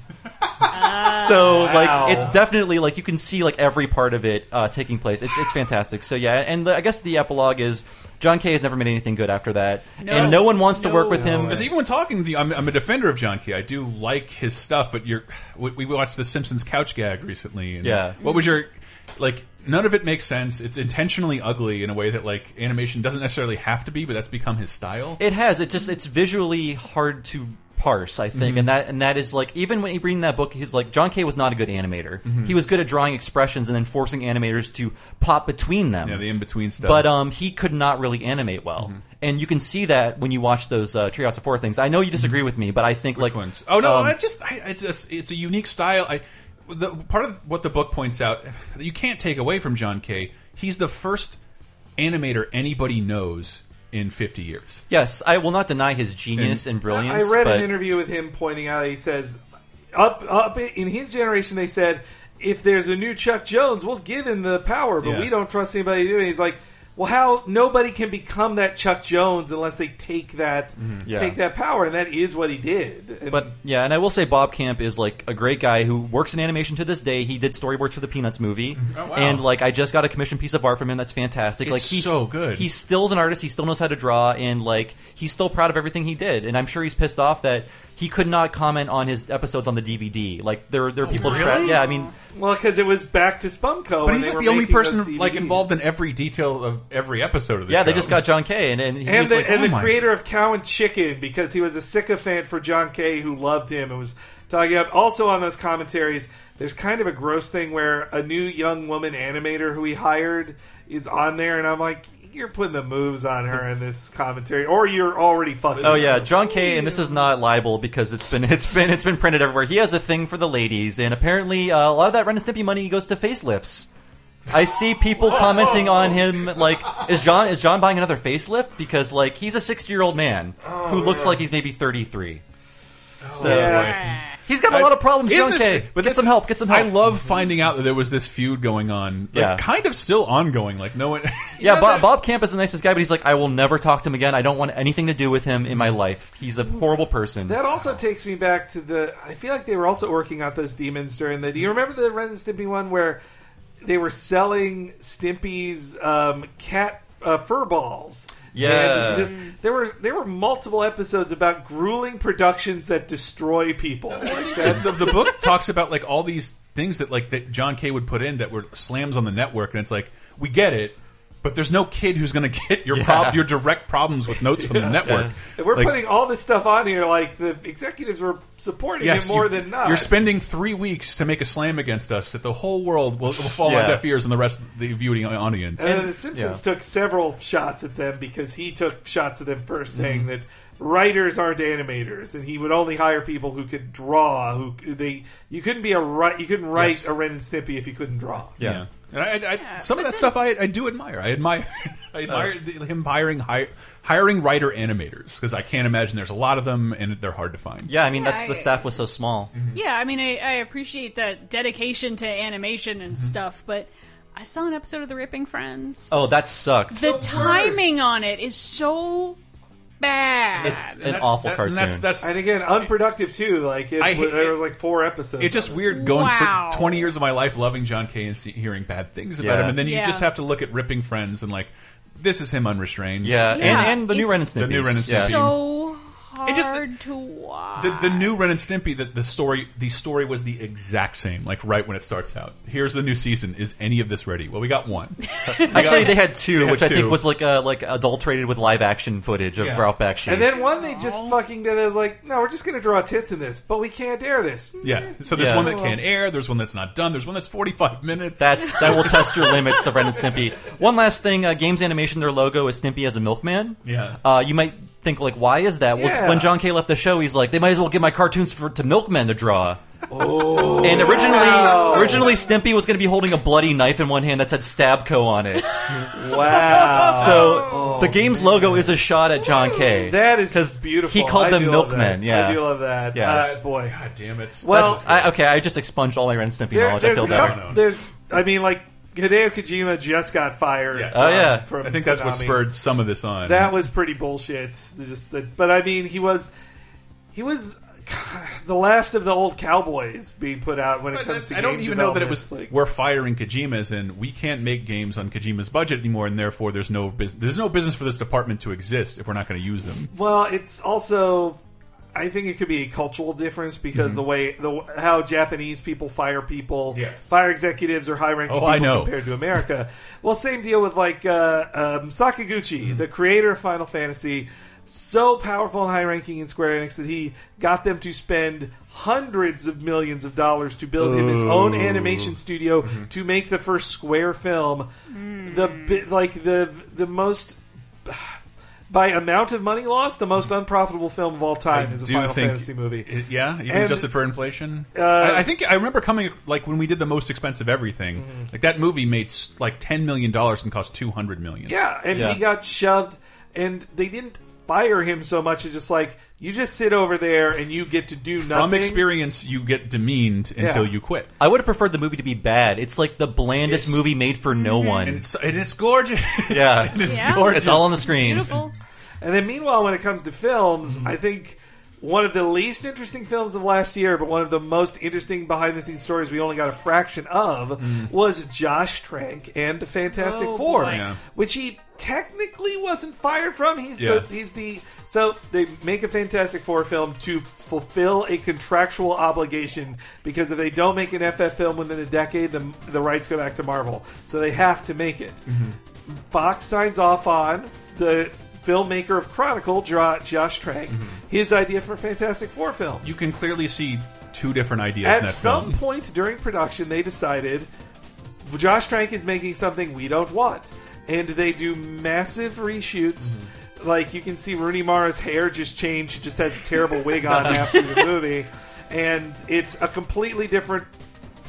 so like it's definitely like you can see like every part of it uh, taking place. It's it's fantastic. So yeah, and the, I guess the epilogue is John K has never made anything good after that, and no one wants to work with him. Because even when talking to you, I'm, I'm a defender of John K. I do like his stuff, but you're we, we watched The Simpsons couch gag recently. And Yeah. What was your like? None of it makes sense. It's intentionally ugly in a way that like animation doesn't necessarily have to be, but that's become his style. It has. It just it's visually hard to parse, I think, Mhm. and that and that is like even when you reading that book, he's like John K was not a good animator. Mhm. He was good at drawing expressions and then forcing animators to pop between them. Yeah, the in between stuff. But um, he could not really animate well, and you can see that when you watch those uh, Treehouse of Horror things. I know you disagree with me, but I think like Oh no, um, I just I, it's a, it's a unique style. I the part of what the book points out that you can't take away from John K. He's the first animator anybody knows in 50 years. yes, I will not deny his genius and, brilliance. I read but an interview with him pointing out. He says, "Up, up in his generation, they said if there's a new Chuck Jones, we'll give him the power, but Yeah. we don't trust anybody to do it." He's like, "Well, how nobody can become that Chuck Jones unless they take that mm-hmm. Yeah. take that power, and that is what he did." And But yeah, and I will say Bob Camp is like a great guy who works in animation to this day. He did storyboards for the Peanuts movie, mm-hmm. Oh, wow. and like I just got a commission piece of art from him that's fantastic. It's like he's so good. He still's an artist. He still knows how to draw, and like he's still proud of everything he did. And I'm sure he's pissed off that he could not comment on his episodes on the DVD. Like there, there are oh, people. Tra- really? yeah, I mean, well, because it was back to Spumco, But he's like the only person like involved in every detail of every episode of the yeah, show. they just got John K, and and, he and was the, like, and oh the my- creator of Cow and Chicken because he was a sycophant for John K who loved him and was talking about. Also on those commentaries, there's kind of a gross thing where a new young woman animator who he hired is on there, and I'm like, you're putting the moves on her in this commentary, or you're already fucking. Oh yeah, John K, and this is not libel because it's been (laughs) it's been it's been printed everywhere. He has a thing for the ladies, and apparently uh, a lot of that Ren and Stimpy money goes to facelifts. I see people commenting on him like, is John is John buying another facelift? Because like he's a sixty year old man who looks like he's maybe thirty three. So Yeah. He's got a lot of problems. Isn't John this- Kay. but get this- some help. Get some help. I love finding out that there was this feud going on. Like, Yeah. kind of still ongoing. Like no one. (laughs) Yeah, Bob, Bob Camp is the nicest guy, but he's like, I will never talk to him again. I don't want anything to do with him in my life. He's a horrible person. That also takes me back to the. I feel like they were also working out those demons during the. Do you remember the Ren and Stimpy one where they were selling Stimpy's um, cat uh, fur balls? Yeah. And just there were there were multiple episodes about grueling productions that destroy people. (laughs) Like that's, the, the book talks about like all these things that like that John K would put in that were slams on the network, and it's like we get it, but there's no kid who's going (laughs) to get your prob your direct problems with notes from the network. And we're Like, putting all this stuff on here. Like the executives were supporting yes, it more you, than not. You're spending three weeks to make a slam against us that the whole world will, will fall Yeah. on deaf ears and the rest of the viewing audience. And, then the Simpsons took several shots at them because he took shots at them first, mm-hmm. saying that writers aren't animators, and he would only hire people who could draw. Who they you couldn't be a write you couldn't write Yes. a Ren and Stimpy if you couldn't draw. Yeah. And I, I, some of that stuff I, I do admire. I admire, (laughs) I admire uh. the, him hiring hi, hiring writer animators because I can't imagine there's a lot of them and they're hard to find. yeah, I mean that's Yeah, the staff was so small. Mm-hmm. Yeah, I mean, I, I appreciate the dedication to animation and mm-hmm. stuff, but I saw an episode of The Ripping Friends. Oh, that sucks. the timing on it is so bad. It's an awful cartoon. that's that's And again, unproductive too. Like it, I hate- there was like four episodes. it's just weird going Wow. for 20 years of my life loving John K and see, hearing bad things about Yeah. him, and then you Yeah. just have to look at ripping friends and like this is him unrestrained. yeah, Yeah, and and the new Ren and Stimpy. The new Ren and Yeah. So hard It just- to watch. The, the new Ren and Stimpy, the, the story, the story was the exact same. Like right when it starts out. Here's the new season. Is any of this ready? Well, we got one. (laughs) (laughs) Actually, they had two, They had which I think was like uh, like adulterated with live action footage of Yeah. Ralph Bakshi. And then one they just fucking did. It was like, no, we're just going to draw tits in this, but we can't air this. Yeah. So there's Yeah. one that can't air. There's one that's not done. There's one that's 45 minutes. That's that will test your (laughs) limits of Ren and Stimpy. One last thing, uh, Games Animation, their logo is Stimpy as a milkman. Yeah. Uh, you might think like, why is that? Well, Yeah. when John K left the show, he's like, they might as well give my cartoons for, to milkmen to draw. Oh, And originally, originally Stimpy was going to be holding a bloody knife in one hand that said Stabco on it. (laughs) wow. So the game's logo is a shot at John K. that is 'Cause beautiful. he called I them do love milkmen, that. yeah. I do love that. Yeah. Uh, boy. God damn it. Well, That's- I, okay, I just expunged all my Ren Stimpy there, knowledge. I there's feel a better. couple, there's. I mean, like Hideo Kojima just got fired. Yeah. Oh, from- Oh, yeah. from I think that's what spurred some of this on. That was pretty bullshit. Just that, but I mean, he was he was the last of the old cowboys being put out when it But comes to. I don't even know that it was development. we're firing Kojima's and we can't make games on Kojima's budget anymore, and therefore there's no business. There's no business for this department to exist if we're not going to use them. Well, it's also. I think it could be a cultural difference because Mm-hmm. the way the how Japanese people fire people, Yes. fire executives or high ranking Oh, people I know. compared to America. (laughs) well, same deal with like uh, um, Sakaguchi, Mm-hmm. the creator of Final Fantasy, so powerful and high ranking in Square Enix that he got them to spend hundreds of millions of dollars to build him his own animation studio Mm-hmm. to make the first Square film. The like the the most by amount of money lost, the most unprofitable film of all time is a Final think- Fantasy movie. It- yeah, even And- adjusted for inflation. Uh, I, I think I remember coming like when we did the most expensive everything. Mm-hmm. Like that movie made like ten million dollars and cost two hundred million. Yeah, and Yeah. he got shoved, and they didn't fire him so much. It's just like you just sit over there and you get to do nothing. From experience, you get demeaned until Yeah. you quit. I would have preferred the movie to be bad. It's like the blandest Yes. movie made for no one. And it's, and it's gorgeous. yeah, (laughs) And it's Yeah. gorgeous. it's all on the screen. Beautiful. And then meanwhile, when it comes to films, Mm-hmm. I think one of the least interesting films of last year, but one of the most interesting behind the scenes stories we only got a fraction of, Mm-hmm. was Josh Trank and the Fantastic Oh, Four, boy. Yeah. which he technically wasn't fired from. He's Yeah. the he's the so they make a Fantastic Four film to fulfill a contractual obligation because if they don't make an FF film within a decade, the the rights go back to Marvel, so they have to make it. Fox signs off on the filmmaker of Chronicle, Jo- Josh Trank, mm-hmm. his idea for a Fantastic Four film. You can clearly see two different ideas in At some film. point during production, they decided Josh Trank is making something we don't want, and they do massive reshoots. Mm-hmm. Like you can see Rooney Mara's hair just changed; she just has a terrible wig (laughs) on after the movie, and it's a completely different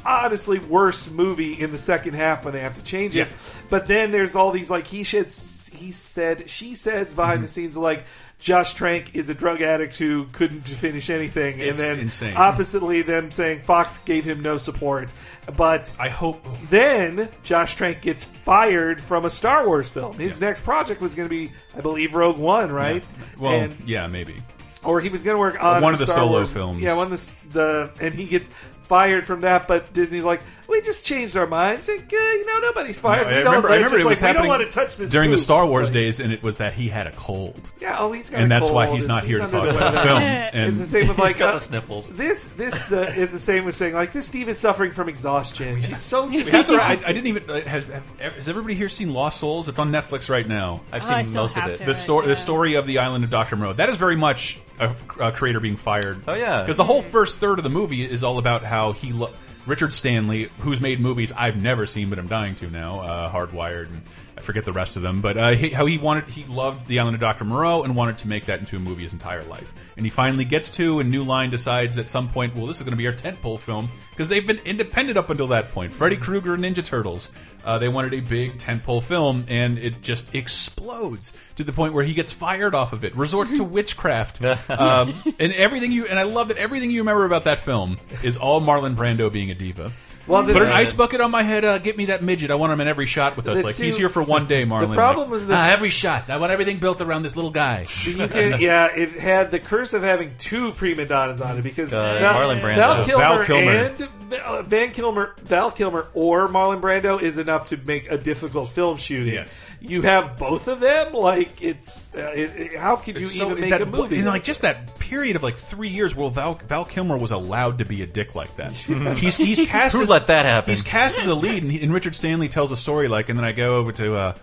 honestly worse movie in the second half when they have to change it. Yeah. But then there's all these like he said, he said, she said behind Mm-hmm. the scenes like. Josh Trank is a drug addict who couldn't finish anything, It's and then insane. oppositely, them saying Fox gave him no support. But I hope then Josh Trank gets fired from a Star Wars film. His next project was going to be, I believe, Rogue One, right? Well, And- yeah, maybe. or he was going to work on One of the Star solo Wars- films. Yeah, one of the, the and he gets fired from that. But Disney's like, we just changed our minds. Like, uh, you know, nobody's fired. I we don't, remember, I remember it was like, happening don't want to touch this during the. Star Wars days, and it was that he had a cold. Yeah, oh, he's got a few. and a that's why he's not It's- here to he's talk the about this film. (laughs) And it's the same with like got uh, the sniffles. This this uh, is the same with saying like this. Steve is suffering from exhaustion. She's so just (laughs) That's all right. I, I didn't even. uh, Has, have- has everybody here seen Lost Souls? It's on Netflix right now. I've Oh, seen most of it. to. The story, Yeah. the story of the island of Doctor Moreau. That is very much a, a creator being fired. Oh, yeah. because the whole first third of the movie is all about how he, lo Richard Stanley, who's made movies I've never seen, but I'm dying to now. Uh, Hardwired, and I forget the rest of them. But uh, he, how he wanted, he loved the island of Doctor Moreau and wanted to make that into a movie his entire life. And he finally gets to, and New Line decides at some point, well, this is going to be our tentpole film because they've been independent up until that point. Freddy Krueger and Ninja Turtles. Uh, they wanted a big tentpole film, and it just explodes to the point where he gets fired off of it, resorts to witchcraft, (laughs) um, and everything you. And I love that everything you remember about that film is all Marlon Brando being a diva. Well, the- Put an ice bucket on my head. Uh, get me that midget. I want him in every shot with us. The Like two- he's here for one day, Marlon. The problem Like, was that- "Ah, every shot. I want everything built around this little guy. (laughs) You can, yeah, it had the curse of having two prima donnas on it because Uh, Val, Marlon Brando. Val Kilmer, Val Kilmer. and uh, Van Kilmer, Val Kilmer or Marlon Brando is enough to make a difficult film shooting. Yes. You have both of them, like it's uh, it, it- how could you It's so- even make that, a movie? In like just that period of like three years, where Val, Val Kilmer was allowed to be a dick like that. (laughs) he's he's cast. Who as, let that happen? He's cast as a lead, and, he, and Richard Stanley tells a story like, and then I go over to. Uh,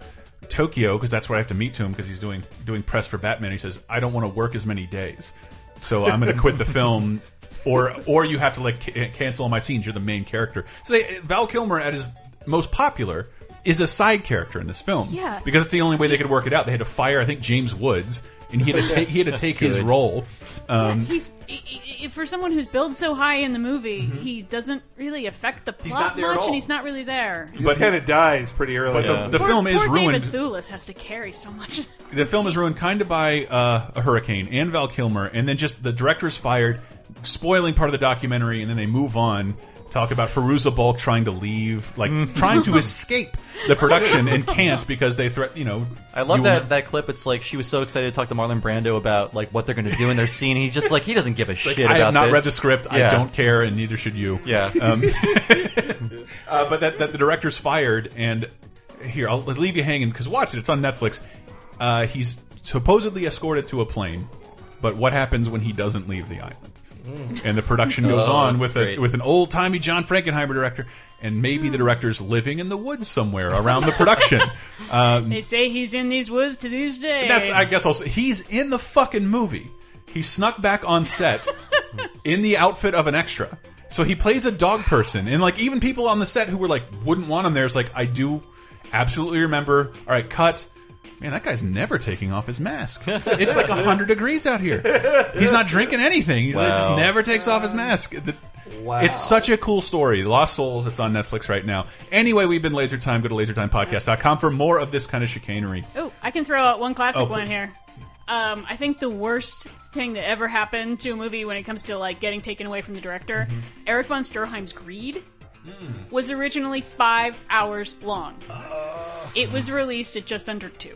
Tokyo, because that's where I have to meet to him because he's doing doing press for Batman. He says, "I don't want to work as many days, so I'm going to quit the film, or or you have to like ca cancel all my scenes. You're the main character." So they, Val Kilmer, at his most popular, is a side character in this film. Yeah. because it's the only way they could work it out. They had to fire, I think, James Woods, and he had to (laughs) take he had to take his role. Um, he's i- i- for someone who's billed so high in the movie, he doesn't really affect the plot not there at much, all. and he's not really there. he just kind of dies pretty early. but on. the, the Poor, film is poor ruined. David Thewlis has to carry so much. the film is ruined kind of by uh, a hurricane and Val Kilmer, and then just the director is fired, spoiling part of the documentary, and then they move on. Talk about Fairuza Balk trying to leave, like trying to (laughs) escape the production and can't because they threat. You know, I love you that want- that clip. It's like she was so excited to talk to Marlon Brando about like what they're going to do in their scene. He's just like he doesn't give a Like, shit I about have not this. read the script. Yeah. I don't care, and neither should you. Yeah. Um, (laughs) uh, but that, that the director's fired, and here I'll leave you hanging because watch it. It's on Netflix. Uh, he's supposedly escorted to a plane, but what happens when he doesn't leave the island? And the production (laughs) goes Oh, on with a, with an old timey John Frankenheimer director, and maybe the director's living in the woods somewhere around the production. (laughs) Um, they say he's in these woods to this day. that's I guess I'll say he's in the fucking movie. He snuck back on set (laughs) in the outfit of an extra. So he plays a dog person, and like even people on the set who were like wouldn't want him there is like I do absolutely remember. All right, cut. Man, that guy's never taking off his mask. It's like hundred degrees out here. He's not drinking anything. He just never takes off his mask. The- Wow. It's such a cool story. Lost Souls. It's on Netflix right now. Anyway, we've been Laser Time. Go to lasertimepodcast.com for more of this kind of chicanery. Oh, I can throw out one classic Oh, one here. Um, I think the worst thing that ever happened to a movie when it comes to like getting taken away from the director, Mm-hmm. Erich von Stroheim's Greed, Mm. was originally five hours long. Oh. It was released at just under two,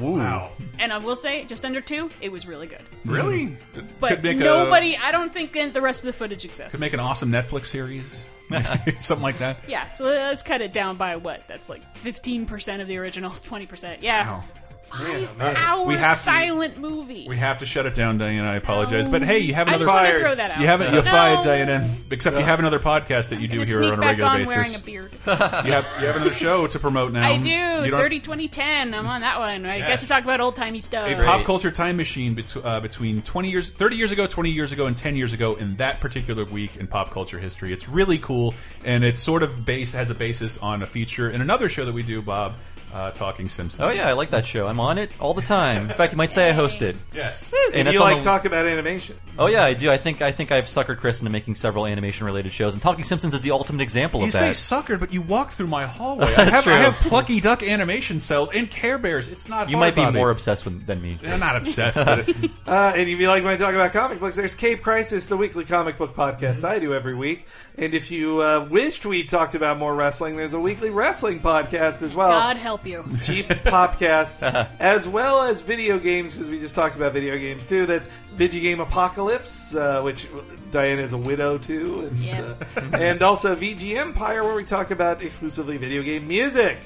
Wow. and I will say, just under two, it was really good. Really? Mm-hmm. But Could make a- nobody, I don't think the rest of the footage exists. Could make an awesome Netflix series, (laughs) something like that. yeah, so let's cut it down by what? That's like fifteen percent of the original, (laughs) twenty percent. Yeah, Wow. Five Man, hour we have to- silent movie. We have to shut it down, Diana. I apologize, but hey, you have I another. just want to throw that out. You haven't. You're No. fired, Diana. Except you have another podcast that you do Gonna here sneak on a back regular on basis. wearing a beard. (laughs) you have you have another show to promote now. I do. You don't- 30 2010. I'm on that one. I get to talk about old timey stuff. a pop culture time machine bet uh, between 20 years, 30 years ago, 20 years ago, and 10 years ago in that particular week in pop culture history. It's really cool, and it's sort of base has a basis on a feature in another show that we do, Bob. Uh, Talking Simpsons. Oh yeah, I like that show. I'm on it all the time. In fact, you might say I host it. Yes. And it's you on like the- talk about animation. Oh yeah, I do. I think I think I've suckered Chris into making several animation related shows, and Talking Simpsons is the ultimate example of that. You of say that. sucker, but you walk through my hallway. (laughs) I That's have, I true. have Plucky Duck animation cells and Care Bears. It's not. you hard, might be Bobby. more obsessed with than me. I'm not (laughs) obsessed. But it, Uh, and if you like when I talk about comic books, there's Cape Crisis, the weekly comic book podcast I do every week. And if you uh, wished we talked about more wrestling, there's a weekly wrestling podcast as well. God help you. Cheap (laughs) Popcast, as well as video games, because we just talked about video games too. That's Video Game Apocalypse, uh, which Diane is a widow too. and, Yeah. uh, and also VG Empire, where we talk about exclusively video game music.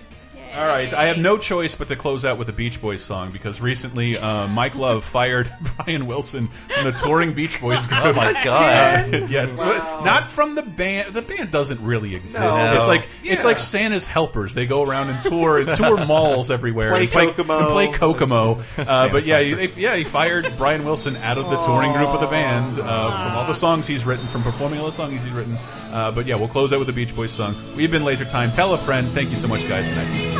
All right, I have no choice but to close out with a Beach Boys song because recently uh, Mike Love (laughs) fired (laughs) Brian Wilson from the touring Beach Boys group. Oh my God. Uh, (laughs) yes, Wow. not from the band. The band doesn't really exist. No. It's like it's like Santa's helpers. They go around and tour and tour malls everywhere. Play and play Kokomo. and play Kokomo. Uh, but yeah, he, they- yeah, he fired Brian Wilson out of the touring group of the band uh, from all the songs he's written, from performing all the songs he's written. Uh, but yeah, we'll close out with a Beach Boys song. We've been Laser Time. Tell a friend. Thank you so much, guys. Good night.